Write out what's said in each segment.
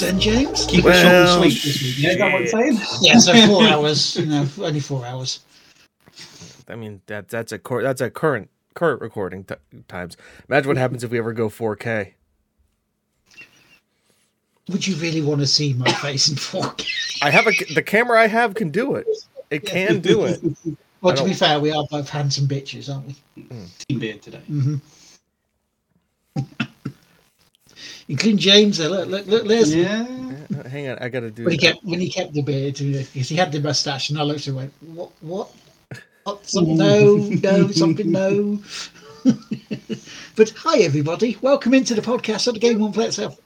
weeks then, James. Keep it short and sweet this week. Yeah, is that what I'm saying? Yeah, so four hours. You know, only four hours. I mean that that's a cor- that's a current current recording t- times. Imagine what happens if we ever go 4K. Would you really want to see my face in 4K? I have a the camera I have can do it. It can do it. Well, to be fair, we are both handsome bitches, aren't we? Team beard today. Mm. Including James. there. Look, look, look. There's Yeah. Uh, Hang on, I gotta do. when he kept when he kept the beard because he had the mustache, and I looked at him and went, "What? What? what some, no, no, something, no." but hi, everybody. Welcome into the podcast of the Game One Play Itself.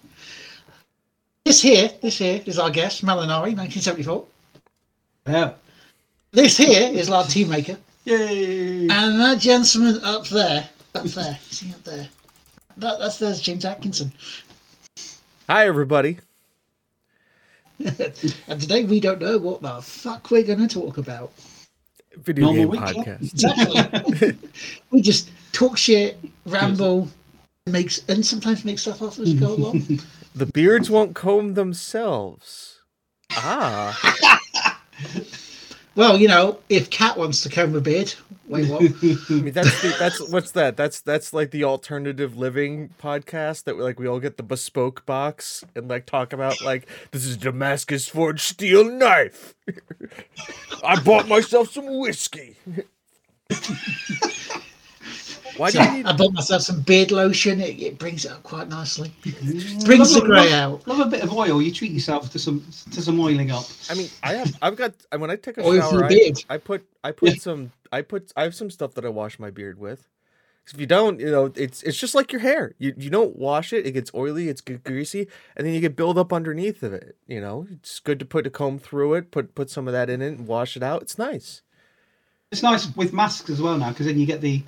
This here, this here is our guest, Malinari, 1974. Yeah. This here is our team maker, Yay. and that gentleman up there, up there, see up there, that, that's there's James Atkinson. Hi everybody. And today we don't know what the fuck we're going to talk about. Video Normal game podcast. Exactly. we just talk shit, ramble, makes and sometimes make stuff up as we go along. The beards won't comb themselves. Ah, well, you know, if Cat wants to comb a beard, wait, what? I mean that's the, that's what's that? That's that's like the alternative living podcast that we like we all get the bespoke box and like talk about like this is Damascus forged steel knife. I bought myself some whiskey. Why do you need I bought myself some beard lotion. It, it brings it up quite nicely. Brings the Love a- grey love- out. Love a bit of oil. You treat yourself to some to some oiling up. I mean, I have I've got when I take a Or if you shower, I, did. I put I put some I put I have some stuff that I wash my beard with. if you don't, you know, it's it's just like your hair. You you don't wash it, it gets oily, it's greasy, and then you get buildup underneath of it. You know, it's good to put a comb through it, put put some of that in it, and wash it out. It's nice. It's nice with masks as well now because then you get the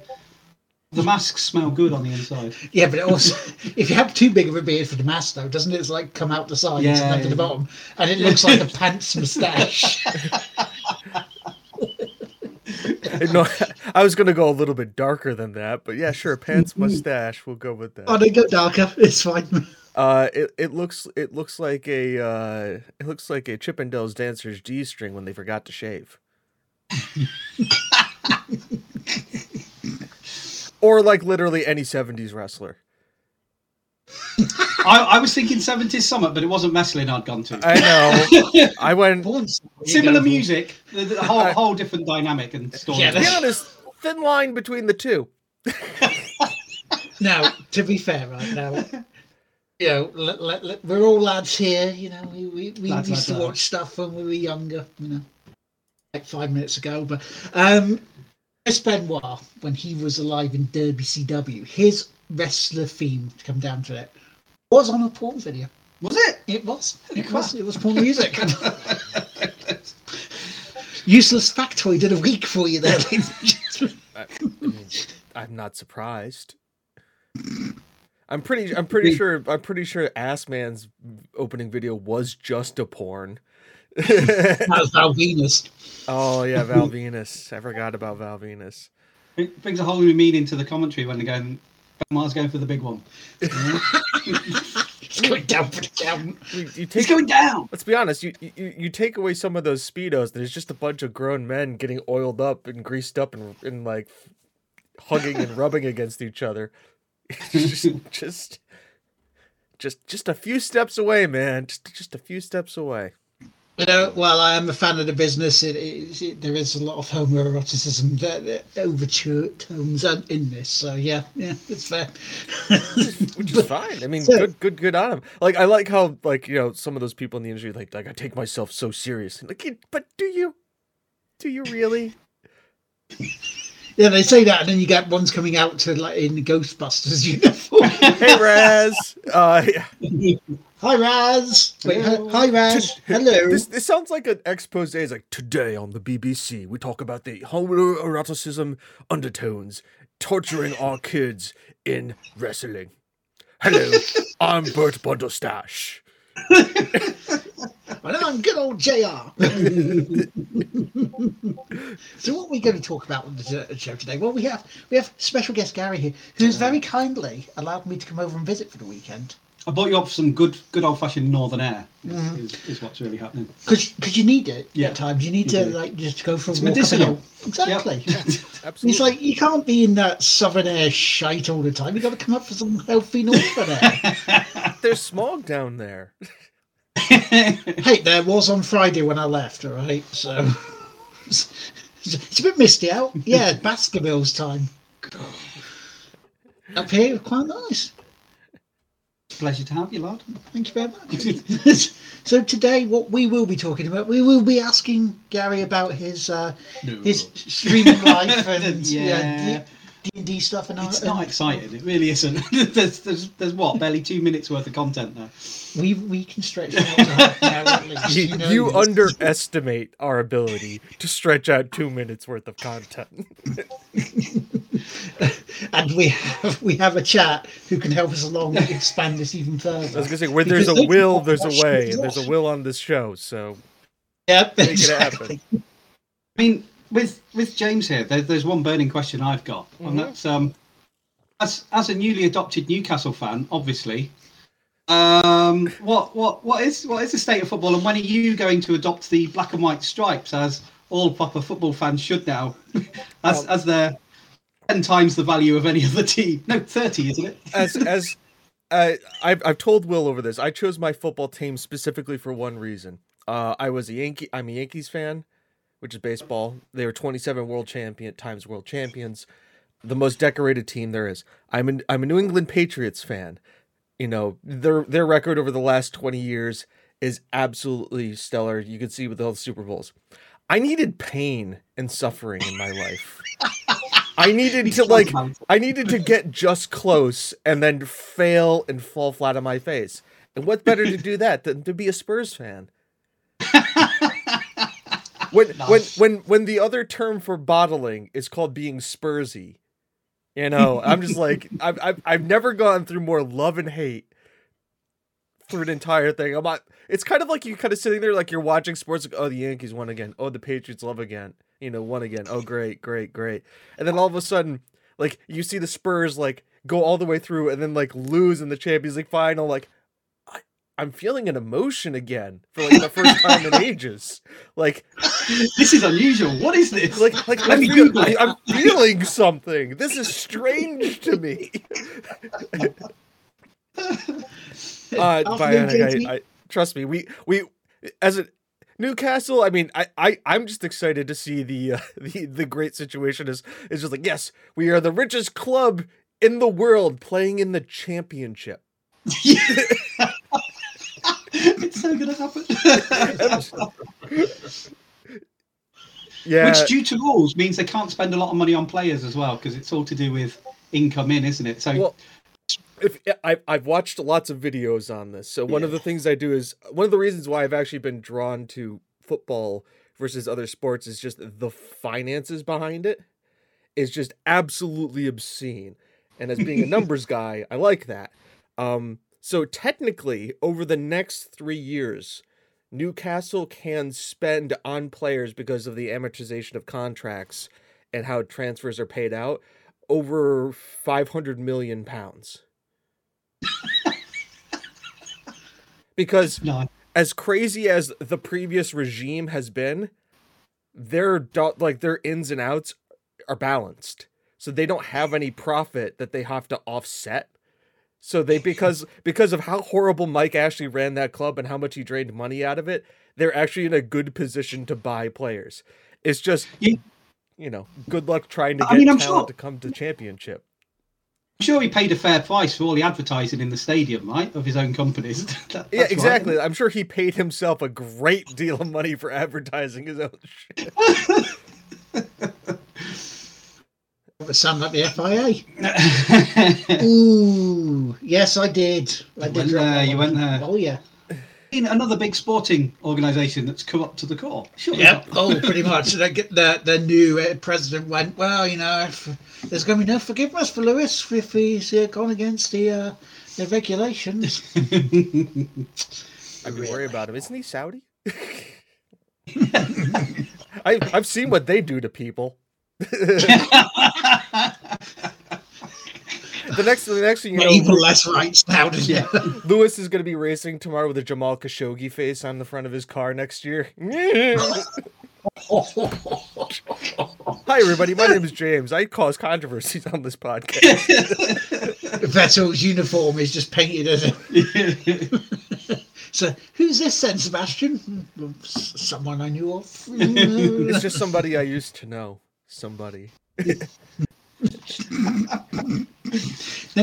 the masks smell good on the inside. Yeah, but it also, if you have too big of a beard for the mask, though, doesn't it? It's like come out the sides Yeah, and then to the bottom, and it looks like a pants moustache. no, I was gonna go a little bit darker than that, but yeah, sure, pants mustache. We'll go with that. oh, they go darker. It's fine. Uh, it, it looks it looks like a uh, it looks like a Chippendales dancer's G string when they forgot to shave. Or like literally any '70s wrestler. I, I was thinking 70s Summit, but it wasn't Meslin I'd gone to. I know. I went. Born somewhere, you Similar music, the, the whole I- whole different dynamic and story. Yeah, To be honest, thin line between the two. Now, to be fair, right now, you know, let, let, let- we're all lads here. You know, we we, we Lads, used lads, to lads. watch stuff when we were younger. You know, like five minutes ago. But um, Chris Benoit, when he was alive in Derby CW, his wrestler theme, to come down to it, was on a porn video. Was it? It was. It was. It was porn music. Useless factoid in a week for you there, ladies and gentlemen. I, I mean, I'm not surprised. I'm pretty. I'm pretty sure. I'm pretty sure Ass Man's opening video was just a porn. That Val Venis. oh yeah, Val Venis. I forgot about Val Venis. It brings a whole new meaning to the commentary when they're going, Mars going for the big one. It's going down for the count. You, you He's going down. Let's be honest. You, you you take away some of those speedos. There's just a bunch of grown men getting oiled up and greased up and, and like hugging and rubbing against each other. just, just, just, just a few steps away, man. Just, just a few steps away. You know, while I am a fan of the business, it, it, it, there is a lot of homoeroticism, that, overture tones in in this. So yeah, yeah, it's fair. which is fine. I mean, So- good, good, good on him. Like, I like how, like, you know, some of those people in the industry, like, like I take myself so serious. Like, but do you? Do you really? yeah, they say that, and then you get ones coming out to like in Ghostbusters uniform. Hey, Raz. Uh, yeah. hi, Raz. Wait, Hello. hi, Raz. Hello. This, this sounds like an expose. It's like today on the BBC, we talk about the homoeroticism undertones torturing our kids in wrestling. Hello, I'm Bert Bundlestash. And I'm good old JR. so what are we going to talk about on the show today? Well, we have we have special guest Gary here, who's very kindly allowed me to come over and visit for the weekend. I bought you up some good, good old fashioned Northern Air. Is, Mhm. is, is what's really happening. Because you need it Yeah, at times. You need you to do. like just go for a It's walk medicinal. Exactly. Yep. Absolutely. It's like you can't be in that southern air shite all the time. You got to come up for some healthy northern air. There's smog down there. hey, there was on Friday when I left. All right, so it's, a bit misty out. Yeah, Baskervilles time. Up here, quite nice. Pleasure to have you, lad. Thank you very much. so today, what we will be talking about, we will be asking Gary about his uh, his streaming life and yeah. Yeah. D and D stuff. And It's and not exciting. It really isn't. there's, there's, there's what? Barely two minutes worth of content there. We we can stretch out to half an hour at least. You, know you underestimate our ability to stretch out two minutes worth of content. and we have we have a chat who can help us along and expand this even further. I was gonna say, where there's a will, there's a way, and there's a will on this show. So Yep, Make it exactly. happen. I mean, with with James here, there, there's one burning question I've got, Mhm. and that's um, as as a newly adopted Newcastle fan, obviously, um, what what what is what is the state of football, and when are you going to adopt the black and white stripes as all proper football fans should now, as Um, as they're ten times the value of any other team? No, thirty, isn't it? as as uh, I've I've told Will over this. I chose my football team specifically for one reason. Uh, I was a Yankee. I'm a Yankees fan, which is baseball. They were 27 world champion times world champions, the most decorated team there is. I'm an I'm a New England Patriots fan. You know their their record over the last 20 years is absolutely stellar. You can see with all the Super Bowls. I needed pain and suffering in my life. I needed to like I needed to get just close and then fail and fall flat on my face. And what better to do that than to be a Spurs fan? When when when when the other term for bottling is called being Spursy, you know, I'm just like I've I've I've never gone through more love and hate through an entire thing. I'm not. It's kind of like you're kind of sitting there like you're watching sports. Like, oh, the Yankees won again. Oh, the Patriots love again. You know, won again. Oh, great, great, great. And then all of a sudden, like you see the Spurs like go all the way through and then like lose in the Champions League final. Like, I'm feeling an emotion again for like the first time in ages. Like, This is unusual. What is this? like, like Let I me feel, Google it. I'm feeling something. This is strange to me. Uh, Bionic, I, I trust me. We we as a Newcastle. I mean, I I I'm just excited to see the uh, the the great situation is is just like yes, we are the richest club in the world playing in the championship. it's so gonna happen. Yeah, Which, due to rules, means they can't spend a lot of money on players as well, because it's all to do with income in, isn't it? So Well, if I've I've watched lots of videos on this, so one of the things I do is one of the reasons why I've actually been drawn to football versus other sports is just the finances behind it is just absolutely obscene. And as being a numbers guy, I like that. Um, so technically, over the next three years, Newcastle can spend on players because of the amortization of contracts and how transfers are paid out over 500 million pounds. because no, as crazy as the previous regime has been, their do- like their ins and outs are balanced. So they don't have any profit that they have to offset. So they because because of how horrible Mike Ashley ran that club and how much he drained money out of it, they're actually in a good position to buy players. It's just Yeah. you know, good luck trying to I get mean, I'm talent sure- to come to championship. I'm sure he paid a fair price for all the advertising in the stadium, right, of his own companies. That- Yeah, that's right. exactly. I'm sure he paid himself a great deal of money for advertising his own shit. It sound like the FIA. Ooh, yes, I did. I You did. went there, you went there. Oh yeah. In another big sporting organisation that's corrupt to the core. Sure. Yep. Oh, pretty much. The, the, the new uh, president went, well, you know, if, there's going to be no forgiveness for Lewis if he's uh, gone against the uh, the regulations. I'd be worried about him. Isn't he Saudi? I, I've seen what they do to people. the next the next thing you know, even less rights now, doesn't Yeah. Lewis is going to be racing tomorrow with a Jamal Khashoggi face on the front of his car next year. Hi, everybody. My name is James. I cause controversies on this podcast. Vettel's uniform is just painted as a. So, who's this then, Sebastian? Someone I knew of. It's just somebody I used to know. Somebody. then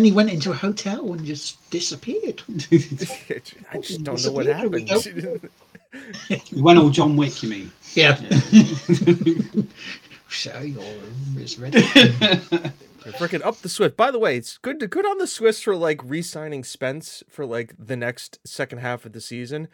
he went into a hotel and just disappeared. I just don't know what happened. You went all John Wick, you mean? Yeah. so your room is ready. Freaking up the Swift. By the way, it's good to good on the Swiss for like re-signing Spence for like the next second half of the season.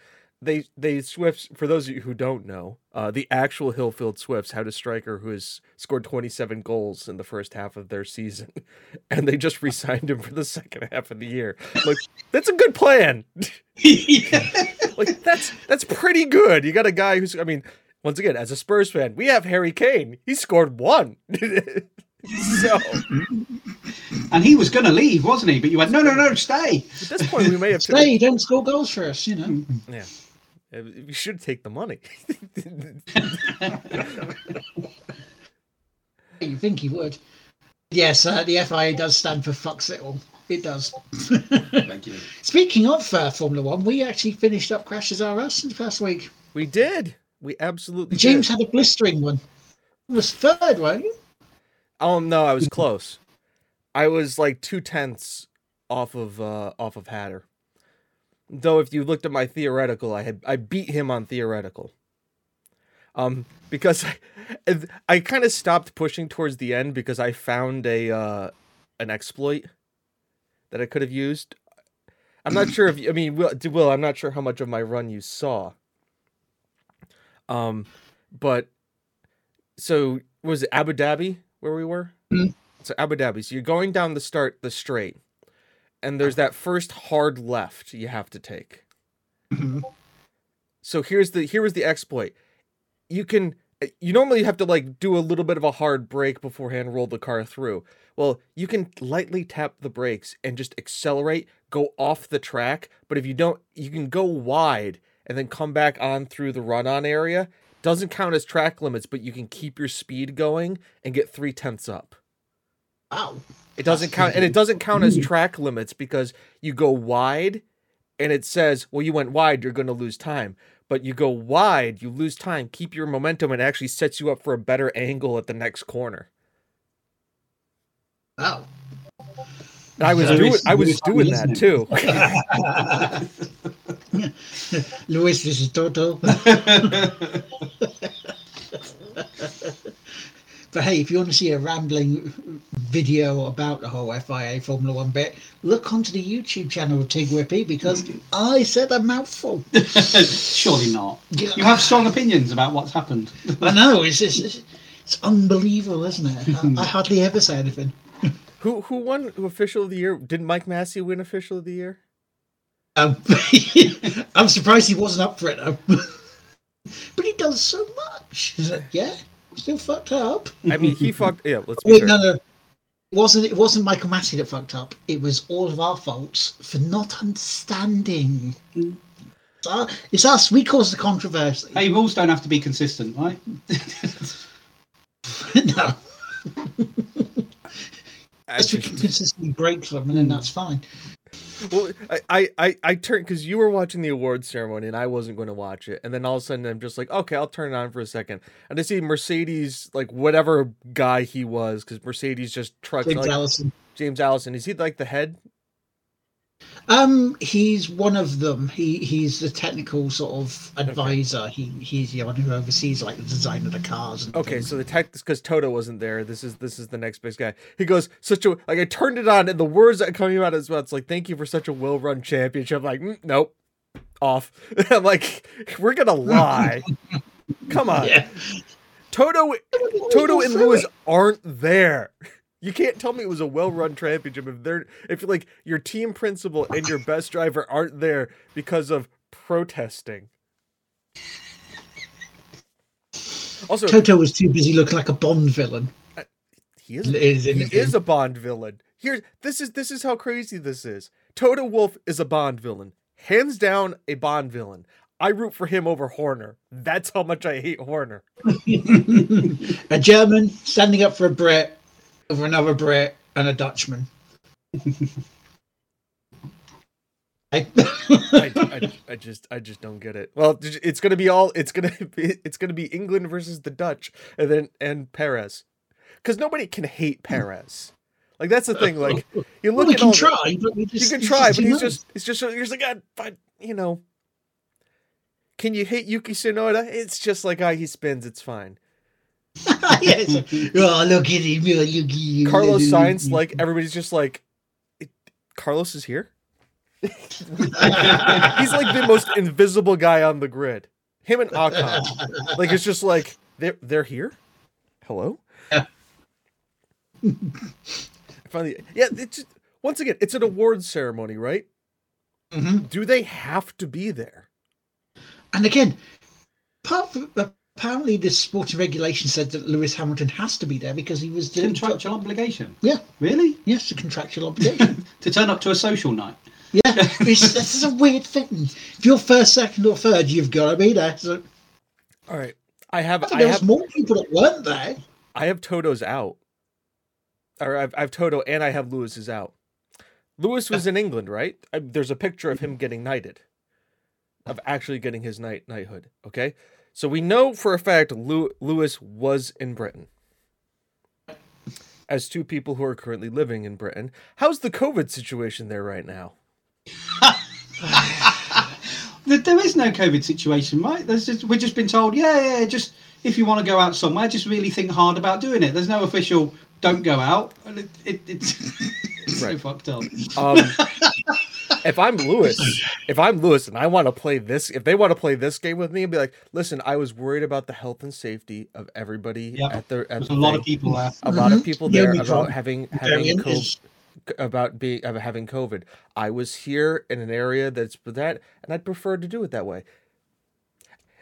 They they Swifts for those of you who don't know, uh, the actual Hillfield Swifts had a striker who has scored 27 goals in the first half of their season, and they just re-signed him for the second half of the year. Like that's a good plan. like that's that's pretty good. You got a guy who's I mean, once again, as a Spurs fan, we have Harry Kane. He scored one. so And he was going to leave, wasn't he? But you went, no, no, no, stay. at this point, we may have. Stay, don't score goals for us, you know. Yeah, You should take the money. You think he would. Yes, uh, the FIA does stand for fucks it all. It does. Thank you. Speaking of uh, Formula One, we actually finished up Crashes R Us in the past week. we did. We absolutely James did. had a blistering one. It was third, weren't you? Oh no, I was close. I was like two tenths off of uh off of Hatter. Though if you looked at my theoretical, I had I beat him on theoretical. Um, because I, I kind of stopped pushing towards the end because I found a uh an exploit that I could have used. I'm not sure if you, I mean Will, Will I'm not sure how much of my run you saw. Um, but so was it Abu Dhabi where we were? Mhm. So Abu Dhabi. So you're going down the start the straight, and there's that first hard left you have to take. Mhm. So here's the here was the exploit. You can you normally have to like do a little bit of a hard brake beforehand, roll the car through. Well, you can lightly tap the brakes and just accelerate, go off the track. But if you don't, you can go wide and then come back on through the run on area. Doesn't count as track limits, but you can keep your speed going and get three tenths up. Wow. It doesn't count, and it doesn't count as track limits because you go wide, and it says, "Well, you went wide, you're going to lose time." But you go wide, you lose time, keep your momentum, and it actually sets you up for a better angle at the next corner. Wow. And I was So doing, I was it's doing that it? too. Lewis, this is Toto. But hey, if you want to see a rambling video about the whole FIA Formula One bit, look onto the YouTube channel of Tig Whippy because I said a mouthful. Surely not. You have strong opinions about what's happened. I know it's it's, it's unbelievable, isn't it? I, I hardly ever say anything. Who who won official of the year? Didn't Mike Masi win official of the year? Um, I'm surprised he wasn't up for it though. but he does so much. Is it- Yeah, still fucked up. I mean, he fucked. Yeah, let's be Wait, fair. no, no. It wasn't it wasn't Michael Masi that fucked up. It was all of our faults for not understanding. It's, our, it's us. We caused the controversy. Hey, rules don't have to be consistent, right? no, I just we just- can consistently break them, and then that's fine. Well, I I I, I turned because you were watching the awards ceremony and I wasn't going to watch it, and then all of a sudden I'm just like, okay, I'll turn it on for a second, and I see Mercedes, like whatever guy he was, because Mercedes just trucks James like, Allison. James Allison. Is he like the head? Um, he's one of them. He he's the technical sort of advisor. He he's the one who oversees like the design of the cars. And Okay, things. so the tech because Toto wasn't there. This is this is the next best guy. He goes such a like I turned it on and the words that coming out as well. It's like thank you for such a well run championship. I'm like mm, nope, off. I'm like we're gonna lie. Come on, yeah. Toto. Toto and Lewis aren't there. You can't tell me it was a well-run championship if they're if like your team principal and your best driver aren't there because of protesting. Also, Toto was too busy looking like a Bond villain. Uh, he is. Is he is a Bond villain. Here, this is this is how crazy this is. Toto Wolff is a Bond villain, hands down a Bond villain. I root for him over Horner. That's how much I hate Horner. a German standing up for a Brit over another Brit and a Dutchman. I, I, I, I just I just don't get it. Well, it's gonna be all it's gonna be it's gonna be England versus the Dutch and then and Perez, because nobody can hate Perez. Like that's the thing. Like you look well, we at can all try, the, but we just, you can try, just but he's just it's just you're just like God, but you know. Can you hate Yuki Tsunoda? It's just like how he spins. It's fine. yes. Oh, look at him. oh, look at him. Carlos Sainz, like everybody's just like, "It- Carlos is here. He's like the most invisible guy on the grid. Him and Ocon, Like it's just like they're they're here. Hello. Yeah. Finally, yeah. It's just, once again, it's an awards ceremony, right? Mhm. Do they have to be there? And again, part of, apparently this sporting regulation said that Lewis Hamilton has to be there because he was the Contractual obligation. Yeah, Really? yes, a contractual obligation. To turn up to a social night. yeah, it's, this is a weird thing. If you're first, second, or third, you've got to be there. So All right, I have I think I there was have more people that weren't there. I have Toto's out, or I've I've Toto and I have Lewis's out. Lewis was in England, right? I, there's a picture of him getting knighted, of actually getting his knight knighthood. Okay, so we know for a fact Lew, Lewis was in Britain. As two people who are currently living in Britain, how's the COVID situation there right now? There- is no COVID situation, right? There's just we've just been told, yeah, yeah, just if you want to go out somewhere, just really think hard about doing it. There's no official don't go out, it, it, it's so Right. fucked up. Um, if I'm Lewis, if I'm Lewis and I want to play this, if they want to play this game with me and be like, listen, I was worried about the health and safety of everybody Yeah. at the at There's the a lot of people there. a lot of Mhm. people there Omicron about having having COVID, is- about being of having COVID. I was here in an area that's for that, and I'd prefer to do it that way.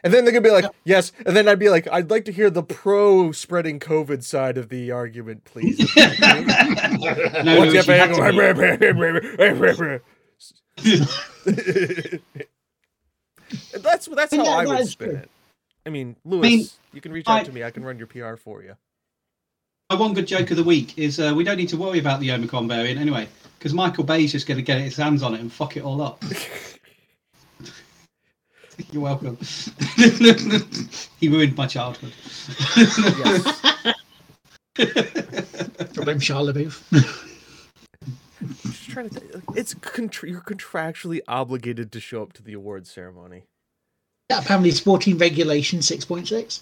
And then they're gonna be like, yes, and then I'd be like, I'd like to hear the pro spreading COVID side of the argument, please. No, What's that's that's how Yeah, I that would is spin true. it. I mean, Lewis, mean, you can reach out I- to me. I can run your PR for you. My one good joke of the week is uh, we don't need to worry about the Omicron variant anyway, because Michael Bay's just going to get his hands on it and fuck it all up. You're welcome. he ruined my childhood. Yes. Problem Charlie Booth. Just trying to. Th- it's contra- you're contractually obligated to show up to the awards ceremony. Yeah, apparently sporting regulation 6.6.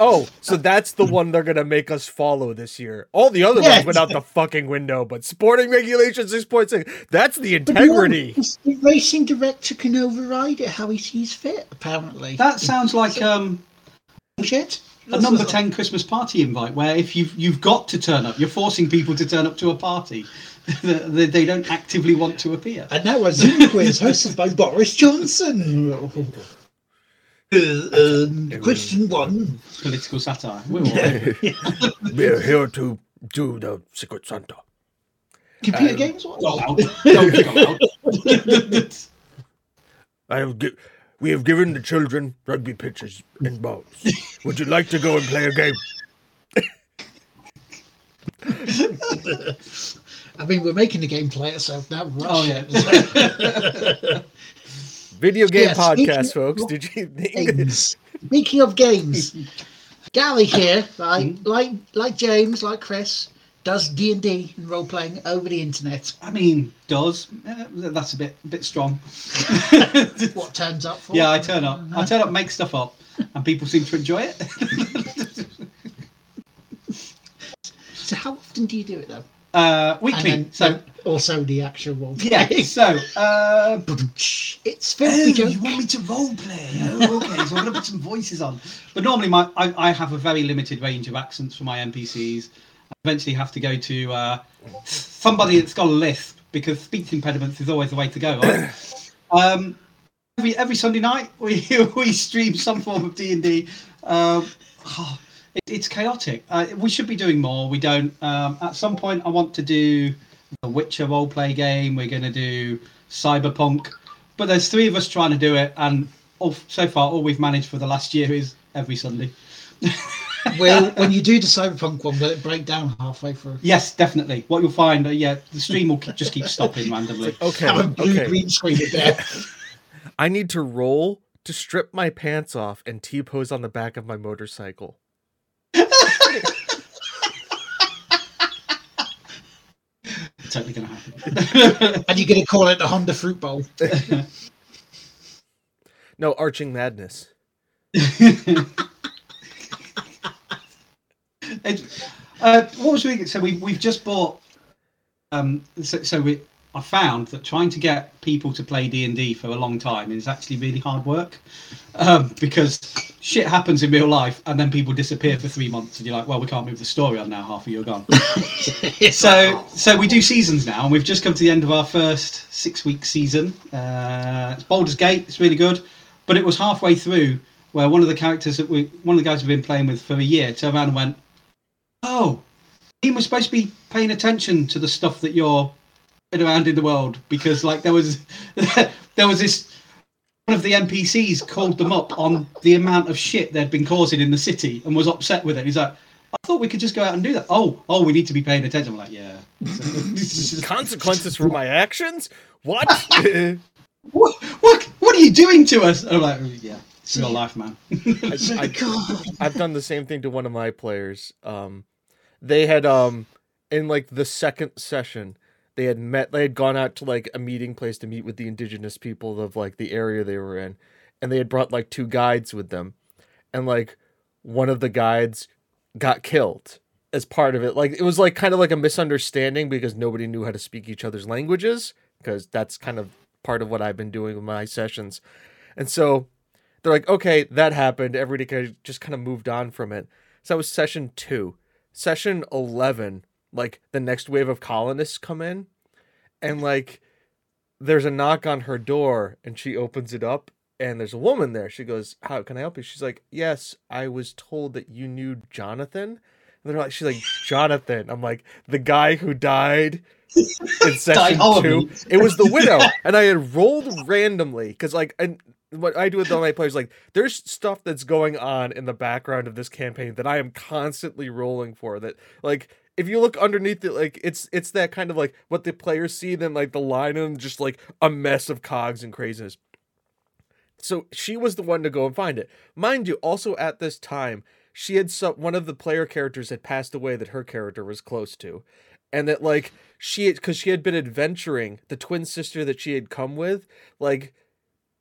Oh, so that's the one they're gonna make us follow this year. All the other Yes. ones went out the fucking window, but sporting regulation six point six. That's the But the integrity. The racing director can override it how he sees fit, apparently. That sounds like um, Bullshit. A number 10 Christmas party invite where if you've, you've got to turn up, you're forcing people to turn up to a party. they, they don't actively want to appear. And now a Zoom quiz hosted by Boris Johnson. Uh, um, question one. Political satire. We're all right. We're here to do the Secret Santa. Computer Um, games? What? Go out. Don't go out. I have gi- we have given the children rugby pitches and balls. Would you like to go and play a game? I mean, we're making the game play itself now. Rush Oh, yeah. Video game Yeah, podcast, folks. Did you think? games. Speaking of games, Gary here, right, Mm-hmm. like like James, like Chris, does D and D and role playing over the internet. I mean, does. Eh, that's a bit a bit strong. What turns up for? yeah, I turn up. I turn up, make stuff up, and people seem to enjoy it. So how often do you do it though? Uh, weekly. then So, also the actual role yeah. So, uh, it's Oh, filthy joke. you want me to role play? Oh, okay, so I'm gonna put some voices on. But normally, my I, I have a very limited range of accents for my NPCs. Eventually have to go to uh, somebody that's got a lisp because speech impediments is always the way to go, right? um, every every Sunday night we we stream some form of D and D. Um, oh, it, it's chaotic. Uh, we should be doing more. We don't. Um, at some point, I want to do the Witcher role play game. We're going to do Cyberpunk, but there's three of us trying to do it, and all, so far, all we've managed for the last year is every Sunday. Well, when you do the cyberpunk one, will it break down halfway through? Yes, definitely. What you'll find, uh, yeah, the stream will keep, just keep stopping randomly. Okay, Have a blue okay. green screen of death. I need to roll to strip my pants off and T pose on the back of my motorcycle. totally going to happen. and you're going to call it the Honda Fruit Bowl. No, arching madness. Uh, what was we? So we we've just bought. Um, so, so we I found that trying to get people to play D and D for a long time is actually really hard work, um, because shit happens in real life and then people disappear for three months and you're like, well, we can't move the story on now. Half of you are gone. so so we do seasons now, and we've just come to the end of our first six week season. Uh, it's Baldur's Gate. It's really good, but it was halfway through where one of the characters that we one of the guys we've been playing with for a year turned around and went, "Oh, Ian was supposed to be paying attention to the stuff that you're around in the world because like there was there was this." One of the NPCs called them up on the amount of shit they'd been causing in the city and was upset with it. He's like, I thought we could just go out and do that. Oh, oh, we need to be paying attention. I'm like, yeah. Consequences for my actions? What? what, what, what are you doing to us? I'm like, yeah, it's real life, man. I, God. I've done the same thing to one of my players. Um, they had um in like the second session, they had met. They had gone out to like a meeting place to meet with the indigenous people of like the area they were in, and they had brought like two guides with them, and like one of the guides got killed as part of it. Like it was like kind of like a misunderstanding because nobody knew how to speak each other's languages because that's kind of part of what I've been doing with my sessions, and so they're like, okay, that happened. Everybody just kind of moved on from it. So that was session two. Session 11, like the next wave of colonists come in, and like there's a knock on her door, and she opens it up, and there's a woman there. She goes, How can I help you? She's like, Yes, I was told that you knew Jonathan. And they're like, She's like, Jonathan. I'm like, The guy who died in session two. It was the widow, and I had rolled randomly because like and what I do with all my players like there's stuff that's going on in the background of this campaign that I am constantly rolling for. That like if you look underneath it, like it's it's that kind of like what the players see, then like the line and just like a mess of cogs and craziness. So she was the one to go and find it. Mind you, also at this time, she had some one of the player characters had passed away that her character was close to. And that like she because she had been adventuring, the twin sister that she had come with, like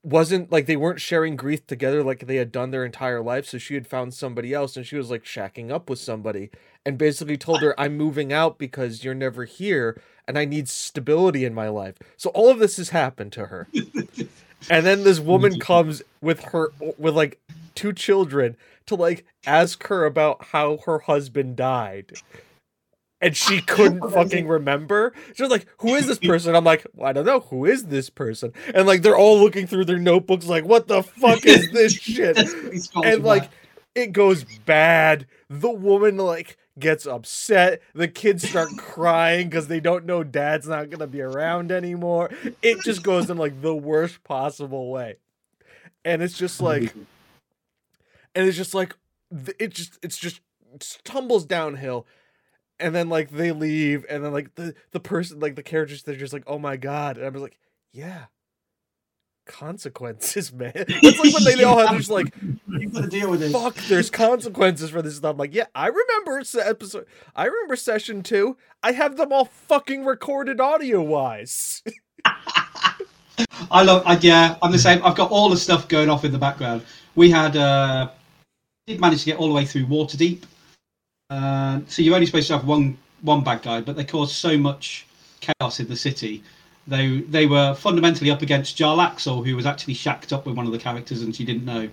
wasn't like they weren't sharing grief together like they had done their entire life. So she had found somebody else and she was like shacking up with somebody and basically told her, I'm moving out because you're never here and I need stability in my life. So all of this has happened to her. and then this woman comes with her with like two children to like ask her about how her husband died. And she couldn't fucking remember. She was like, "Who is this person?" I'm like, well, "I don't know. Who is this person?" And like, they're all looking through their notebooks, like, "What the fuck is this shit?" And back. like it goes bad the woman like gets upset the kids start crying because they don't know dad's not gonna be around anymore it just goes in like the worst possible way and it's just like and it's just like it just it's just tumbles downhill and then like they leave and then like the the person like the characters they're just like oh my god and i was like yeah consequences man it's like when they all have just like to deal with it. fuck there's consequences for this stuff I'm like yeah i remember episode i remember session two i have them all fucking recorded audio wise I love. I, yeah, I'm the same. I've got all the stuff going off in the background. We had uh, did manage to get all the way through Waterdeep. Uh, so you're only supposed to have one one bad guy, but they caused so much chaos in the city. They they were fundamentally up against Jarlaxle, who was actually shacked up with one of the characters, and she didn't know.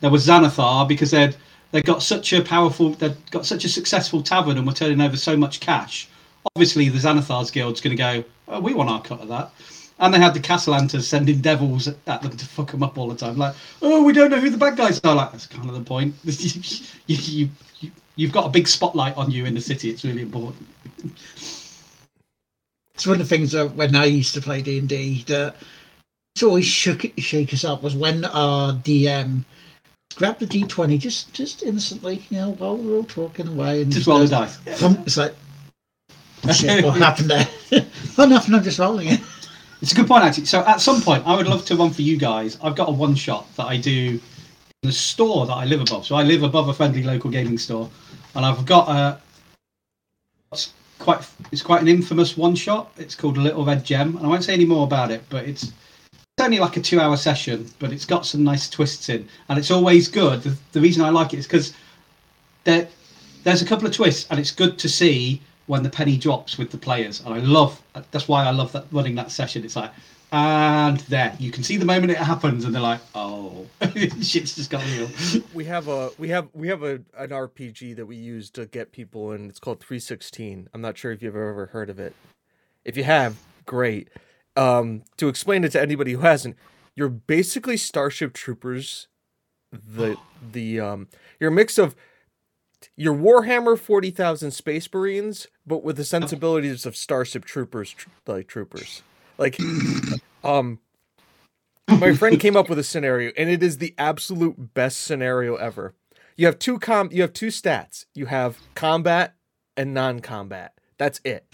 There was Xanathar because they'd they got such a powerful, they'd got such a successful tavern, and were turning over so much cash. Obviously, the Xanathar's guild's going to go. Oh, we want our cut of that. And they had the Cassalanters sending devils at them to fuck them up all the time. Like, oh, we don't know who the bad guys are. Like, that's kind of the point. you, you, you've got a big spotlight on you in the city. It's really important. It's one of the things that when I used to play D and D that it's always shook shake us up was when our DM grabbed the D twenty just just innocently, you know, while we are all talking away and Just roll the dice. it's like shit, what happened there? oh nothing, I'm just rolling it. It's a good point, actually. So at some point, I would love to run for you guys. I've got a one shot that I do the store that I live above. So I live above a friendly local gaming store, and I've got a. It's quite. It's quite an infamous one shot. It's called a Little Red Gem, and I won't say any more about it. But it's it's only like a two hour session, but it's got some nice twists in, and it's always good. The, the reason I like it is because there there's a couple of twists, and it's good to see when the penny drops with the players. And I love that's why I love that running that session. It's like, and there you can see the moment it happens, and they're like, oh, shit's just got real. we have a we have we have a an RPG that we use to get people and it's called 316. I'm not sure if you've ever heard of it. If you have, great. Um, to explain it to anybody who hasn't, you're basically Starship Troopers. The the um, you're a mix of your Warhammer 40,000 Space Marines, but with the sensibilities of Starship Troopers, tr- like troopers. Like, um, my friend came up with a scenario, and it is the absolute best scenario ever. You have two com, you have two stats. You have combat and non-combat. That's it.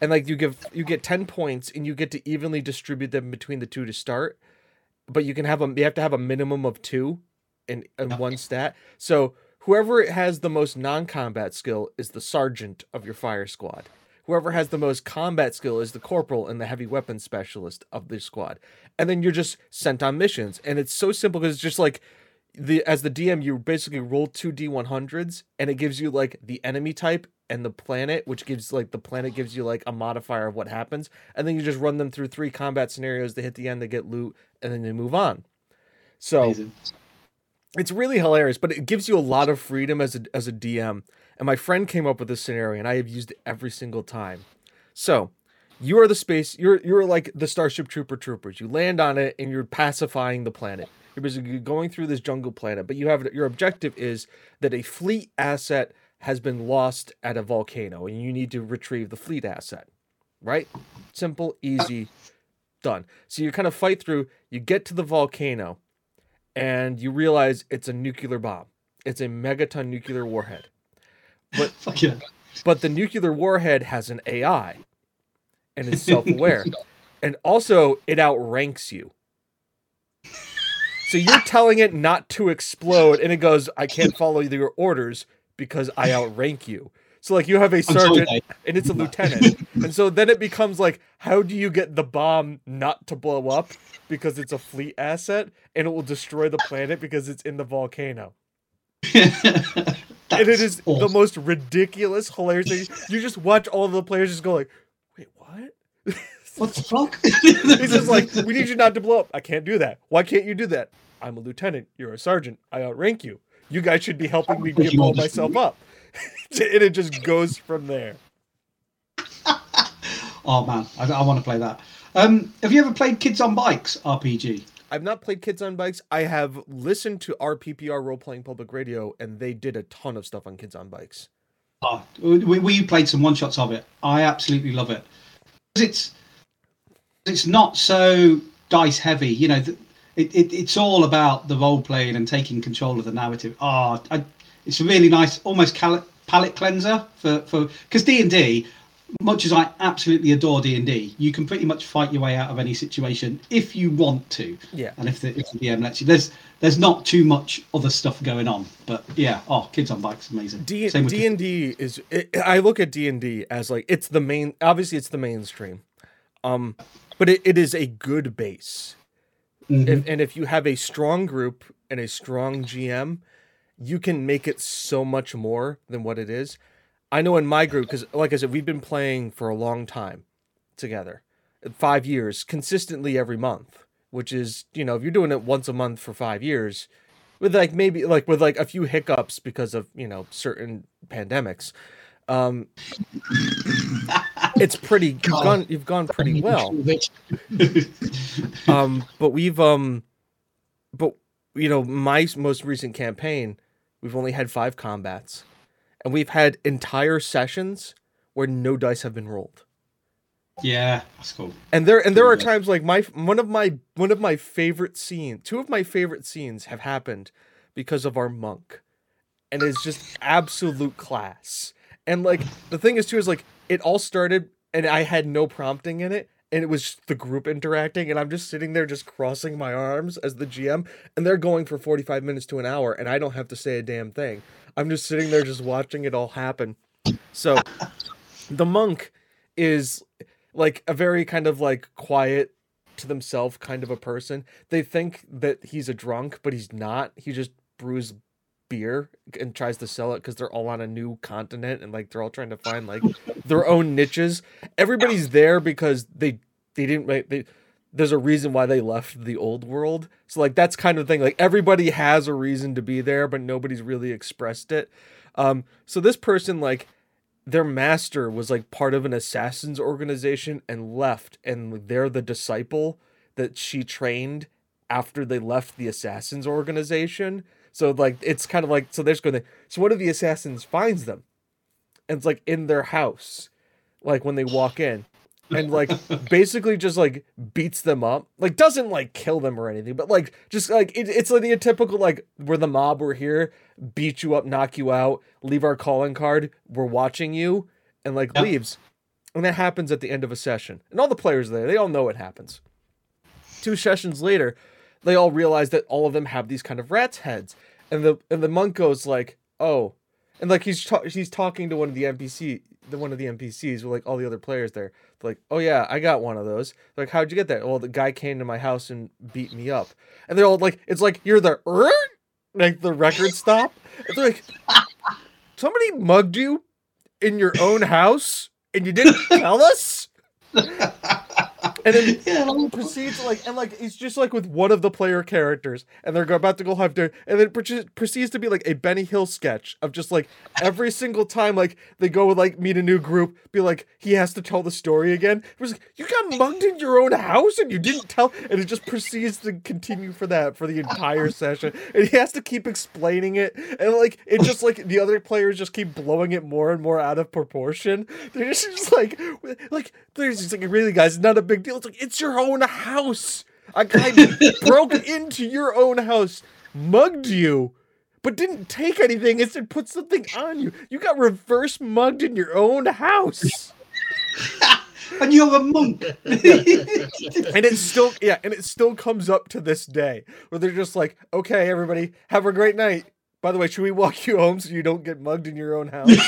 And like you give, you get ten points, and you get to evenly distribute them between the two to start. But you can have them. you have to have a minimum of two in, in one stat. So whoever has the most non-combat skill is the sergeant of your fire squad. Whoever has the most combat skill is the corporal and the heavy weapons specialist of the squad. And then you're just sent on missions. And it's so simple because it's just like the as the DM, you basically roll two D100s and it gives you like the enemy type and the planet, which gives like the planet gives you like a modifier of what happens. And then you just run them through three combat scenarios. They hit the end, they get loot, and then they move on. So Amazing. it's really hilarious, but it gives you a lot of freedom as a as a DM. And my friend came up with this scenario, and I have used it every single time. So you are the space. You're you're like the Starship Trooper troopers. You land on it, and you're pacifying the planet. You're basically going through this jungle planet, but you have your objective is that a fleet asset has been lost at a volcano, and you need to retrieve the fleet asset. Right? Simple, easy, done. So you kind of fight through. You get to the volcano and you realize it's a nuclear bomb. It's a megaton nuclear warhead. But yeah. but the nuclear warhead has an AI and is self-aware. and also it outranks you. So you're telling it not to explode and it goes, I can't follow your orders because I outrank you. So like you have a sergeant and it's a lieutenant. and so then it becomes like, how do you get the bomb not to blow up because it's a fleet asset and it will destroy the planet because it's in the volcano? and it is the most ridiculous, hilarious thing. You just watch all of the players just go like, wait, what? What the fuck? He's just like, we need you not to blow up. I can't do that. Why can't you do that? I'm a lieutenant. You're a sergeant. I outrank you. You guys should be helping me get blow all just- myself up. and it just goes from there. Oh man, I, I want to play that. Um, have you ever played Kids on Bikes RPG? I've not played Kids on Bikes. I have listened to RPPR Role Playing Public Radio, and they did a ton of stuff on Kids on Bikes. Oh, we, we played some one shots of it. I absolutely love it. It's it's not so dice heavy. You know, it, it, it's all about the role playing and taking control of the narrative. Oh, it's a really nice, almost cal- palate cleanser for for because D and D. Much as I absolutely adore D and D, you can pretty much fight your way out of any situation if you want to. Yeah. And if the if the DM lets you, there's there's not too much other stuff going on. But yeah, oh, kids on bikes, amazing. D D and D is. It, I look at D and D as like it's the main. Obviously, it's the mainstream. Um, but it, it is a good base. Mhm. If, and if you have a strong group and a strong GM, you can make it so much more than what it is. I know in my group, because like I said, we've been playing for a long time together, five years, consistently every month, which is, you know, if you're doing it once a month for five years, with like maybe like with like a few hiccups because of, you know, certain pandemics, um, it's pretty, you've gone, you've gone pretty well. Um but we've um but you know my most recent campaign we've only had five combats and we've had entire sessions where no dice have been rolled. Yeah, that's cool. And there and there are times like my one of my one of my favorite scenes, two of my favorite scenes have happened because of our monk. And it's just absolute class. And like the thing is too is like it all started and I had no prompting in it and it was the group interacting and I'm just sitting there just crossing my arms as the GM and they're going for 45 minutes to an hour and I don't have to say a damn thing. I'm just sitting there just watching it all happen. So the monk is like a very kind of like quiet to themselves kind of a person. They think that he's a drunk, but he's not. He just brews beer and tries to sell it because they're all on a new continent and like they're all trying to find like their own niches. Everybody's there because they they didn't make they there's a reason why they left the old world. So like that's kind of thing. Like everybody has a reason to be there, but nobody's really expressed it. Um so this person like their master was like part of an assassins organization and left and they're the disciple that she trained after they left the assassins organization so like it's kind of like so there's going to so one of the assassins finds them and it's like in their house like when they walk in and like basically just like beats them up. Like doesn't like kill them or anything but like just like it, it's like the typical like we're the mob we're here beat you up knock you out leave our calling card we're watching you and like leaves. And that happens at the end of a session. And all the players there. They all know it happens. Two sessions later they all realize that all of them have these kind of rat's heads. And the and the monk goes like oh and like he's ta- he's talking to one of the npc the one of the npcs with like all the other players there. They're like oh yeah i got one of those. They're like how'd you get that? Well the guy came to my house and beat me up. And they're all like it's like you're the "Er?" like the record stop. And they're like somebody mugged you in your own house and you didn't tell us and then Yeah, proceeds like and like it's just like with one of the player characters and they're about to go have dinner and then proce- proceeds to be like a benny hill sketch of just like every single time like they go with like meet a new group be like he has to tell the story again. It was like you got mugged in your own house and you didn't tell and it just proceeds to continue for that for the entire session and he has to keep explaining it and like it just like the other players just keep blowing it more and more out of proportion. They're just, just like like there's just like really guys it's not a big deal it's like it's your own house. A guy broke into your own house mugged you but didn't take anything instead put something on you. You got reverse mugged in your own house. And you're a monk. and it still yeah and it still comes up to this day where they're just like okay everybody have a great night. By the way should we walk you home so you don't get mugged in your own house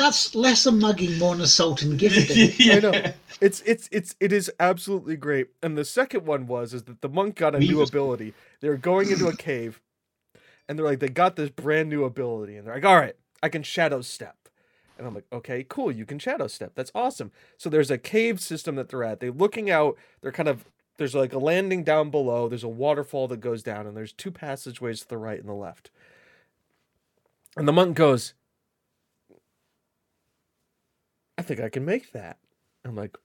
that's less a mugging, more an assault and gifting. yeah. I know. It's it's it's it is absolutely great. And the second one was is that the monk got a new Weavers. ability. They were going into a cave, and they're like they got this brand new ability, and they're like, all right, I can shadow step. And I'm like, okay, cool, you can shadow step. That's awesome. So there's a cave system that they're at. They're looking out. They're kind of there's like a landing down below. There's a waterfall that goes down, and there's two passageways to the right and the left. And the monk goes, I think I can make that. I'm like,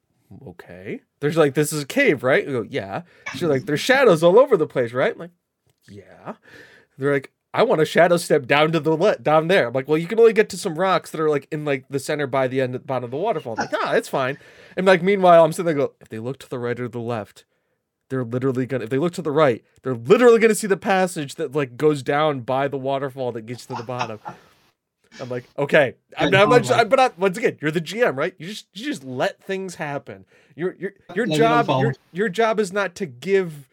okay. There's like, this is a cave, right? I go, yeah. She's like, there's shadows all over the place, right? I'm like, yeah. They're like, I want to shadow step down to the le- down there. I'm like, well, you can only get to some rocks that are like in like the center by the end bottom of the waterfall. I'm like, ah, it's fine. And like, meanwhile, I'm sitting there, go, if they look to the right or the left, they're literally gonna. If they look to the right, they're literally gonna see the passage that like goes down by the waterfall that gets to the bottom. I'm like, okay, I'm not much, Right. but I, once again, you're the GM, right? You just you just let things happen. Your your your job your, your job is not to give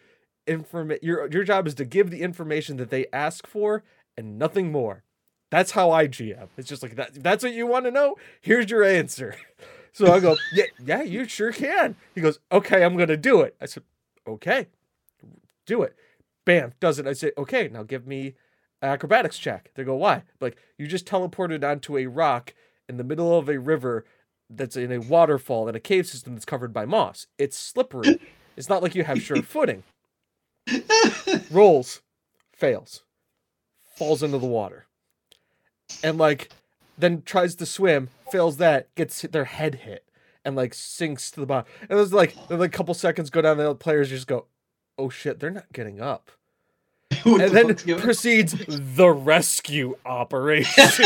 informa- Your your job is to give the information that they ask for and nothing more. That's how I GM. It's just like that. That's what you want to know. Here's your answer. So I go, yeah, yeah, you sure can. He goes, okay, I'm gonna do it. I said, okay, do it. Bam, does it. I say, okay, now give me acrobatics check. They go, why? Like, you just teleported onto a rock in the middle of a river that's in a waterfall in a cave system that's covered by moss. It's slippery. It's not like you have sure footing. Rolls, fails, falls into the water. And like then tries to swim, fails that, gets hit- their head hit, and like sinks to the bottom. And there's like then like a couple seconds go down, and the players just go, "Oh shit, they're not getting up." And then proceeds the rescue operation.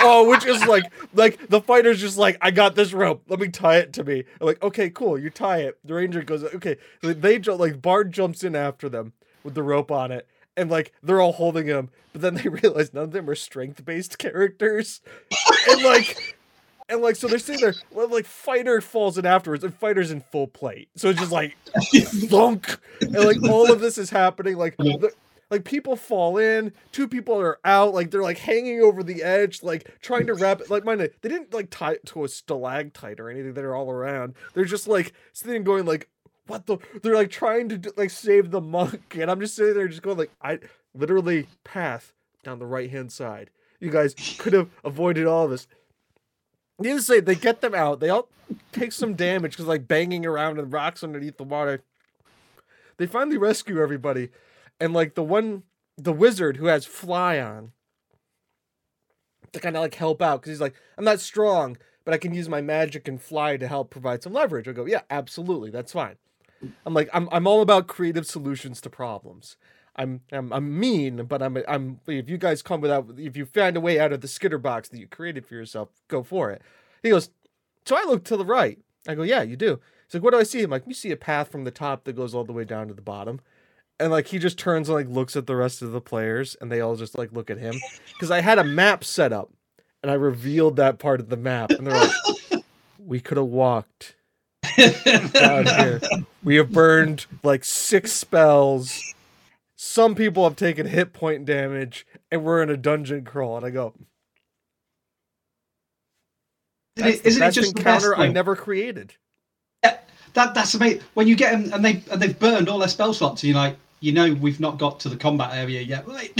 oh, which is like like the fighter's just like, I got this rope. Let me tie it to me. I'm like, okay, cool. You tie it. The ranger goes, okay. They jump like Bard jumps in after them with the rope on it. And like they're all holding him, but then they realize none of them are strength based characters. and like and like so they're sitting there like fighter falls in afterwards and fighter's in full plate. So it's just like thunk. And like all of this is happening. Like the, like people fall in, two people are out, like they're like hanging over the edge, like trying to wrap it. Like mine, they didn't like tie it to a stalactite or anything. They're all around. They're just like sitting going like, what the? They're like trying to do- like save the monk, and I'm just sitting there just going like, I literally path down the right hand side. You guys could have avoided all of this. Needless to say, they get them out. They all take some damage because like banging around and rocks underneath the water. They finally rescue everybody, and like the one, the wizard who has fly on, to kind of like help out because he's like, I'm not strong, but I can use my magic and fly to help provide some leverage. I go, yeah, absolutely, that's fine. I'm like, I'm I'm all about creative solutions to problems. I'm I'm, I'm mean, but I'm I'm if you guys come without if you find a way out of the skitter box that you created for yourself, go for it. He goes, so I look to the right. I go, yeah, you do. He's like, what do I see? I'm like, you see a path from the top that goes all the way down to the bottom. And like he just turns and like looks at the rest of the players and they all just like look at him. Because I had a map set up and I revealed that part of the map. And they're like, we could have walked down here. We have burned like six spells. Some people have taken hit point damage, and we're in a dungeon crawl. And I go, Isn't that's the isn't it best just the I never created. Yeah, That that's amazing. When you get them and they and they've burned all their spell slots, and you're like, you know, we've not got to the combat area yet, right?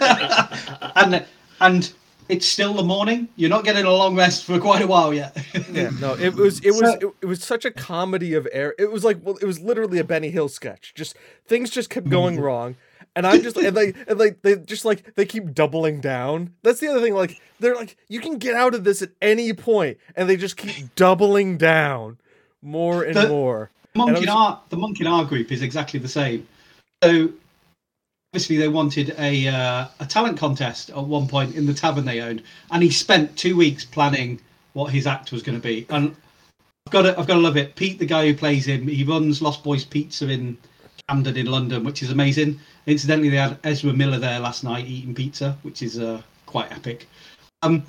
and and it's still the morning. You're not getting a long rest for quite a while yet. Yeah, no, it was it was So- it, it was such a comedy of error. It was like well, it was literally a Benny Hill sketch. Just things just kept going mm. wrong, and I'm just and like and like they just like they keep doubling down. That's the other thing. Like they're like you can get out of this at any point, and they just keep doubling down more and The- more. monk And in our the monk in our group is exactly the same. So obviously they wanted a uh, a talent contest at one point in the tavern they owned, and he spent two weeks planning what his act was going to be. And I've got to I've got to love it. Pete, the guy who plays him, he runs Lost Boys Pizza in Camden in London, which is amazing. Incidentally, they had Ezra Miller there last night eating pizza, which is uh, quite epic. Um,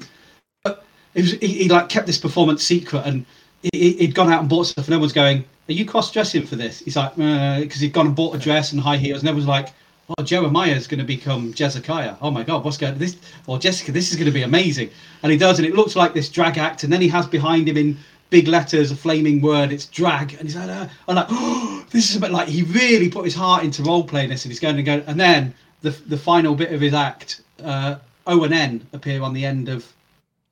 but it was, he, he like kept this performance secret, and he, he'd gone out and bought stuff, and everyone's going, "Are you cross-dressing for this?" He's like, "Because he'd gone and bought a dress and high heels," and everyone's like, "Oh, is going to become Jezekiah. Oh my God, what's going this? Or Jessica, this is going to be amazing." And he does, and it looks like this drag act, and then he has behind him in big letters a flaming word. It's drag, and he's like, uh, "I'm like, oh, this is a bit like he really put his heart into role playing this, and he's going to go, and then the the final bit of his act, uh, O and N appear on the end of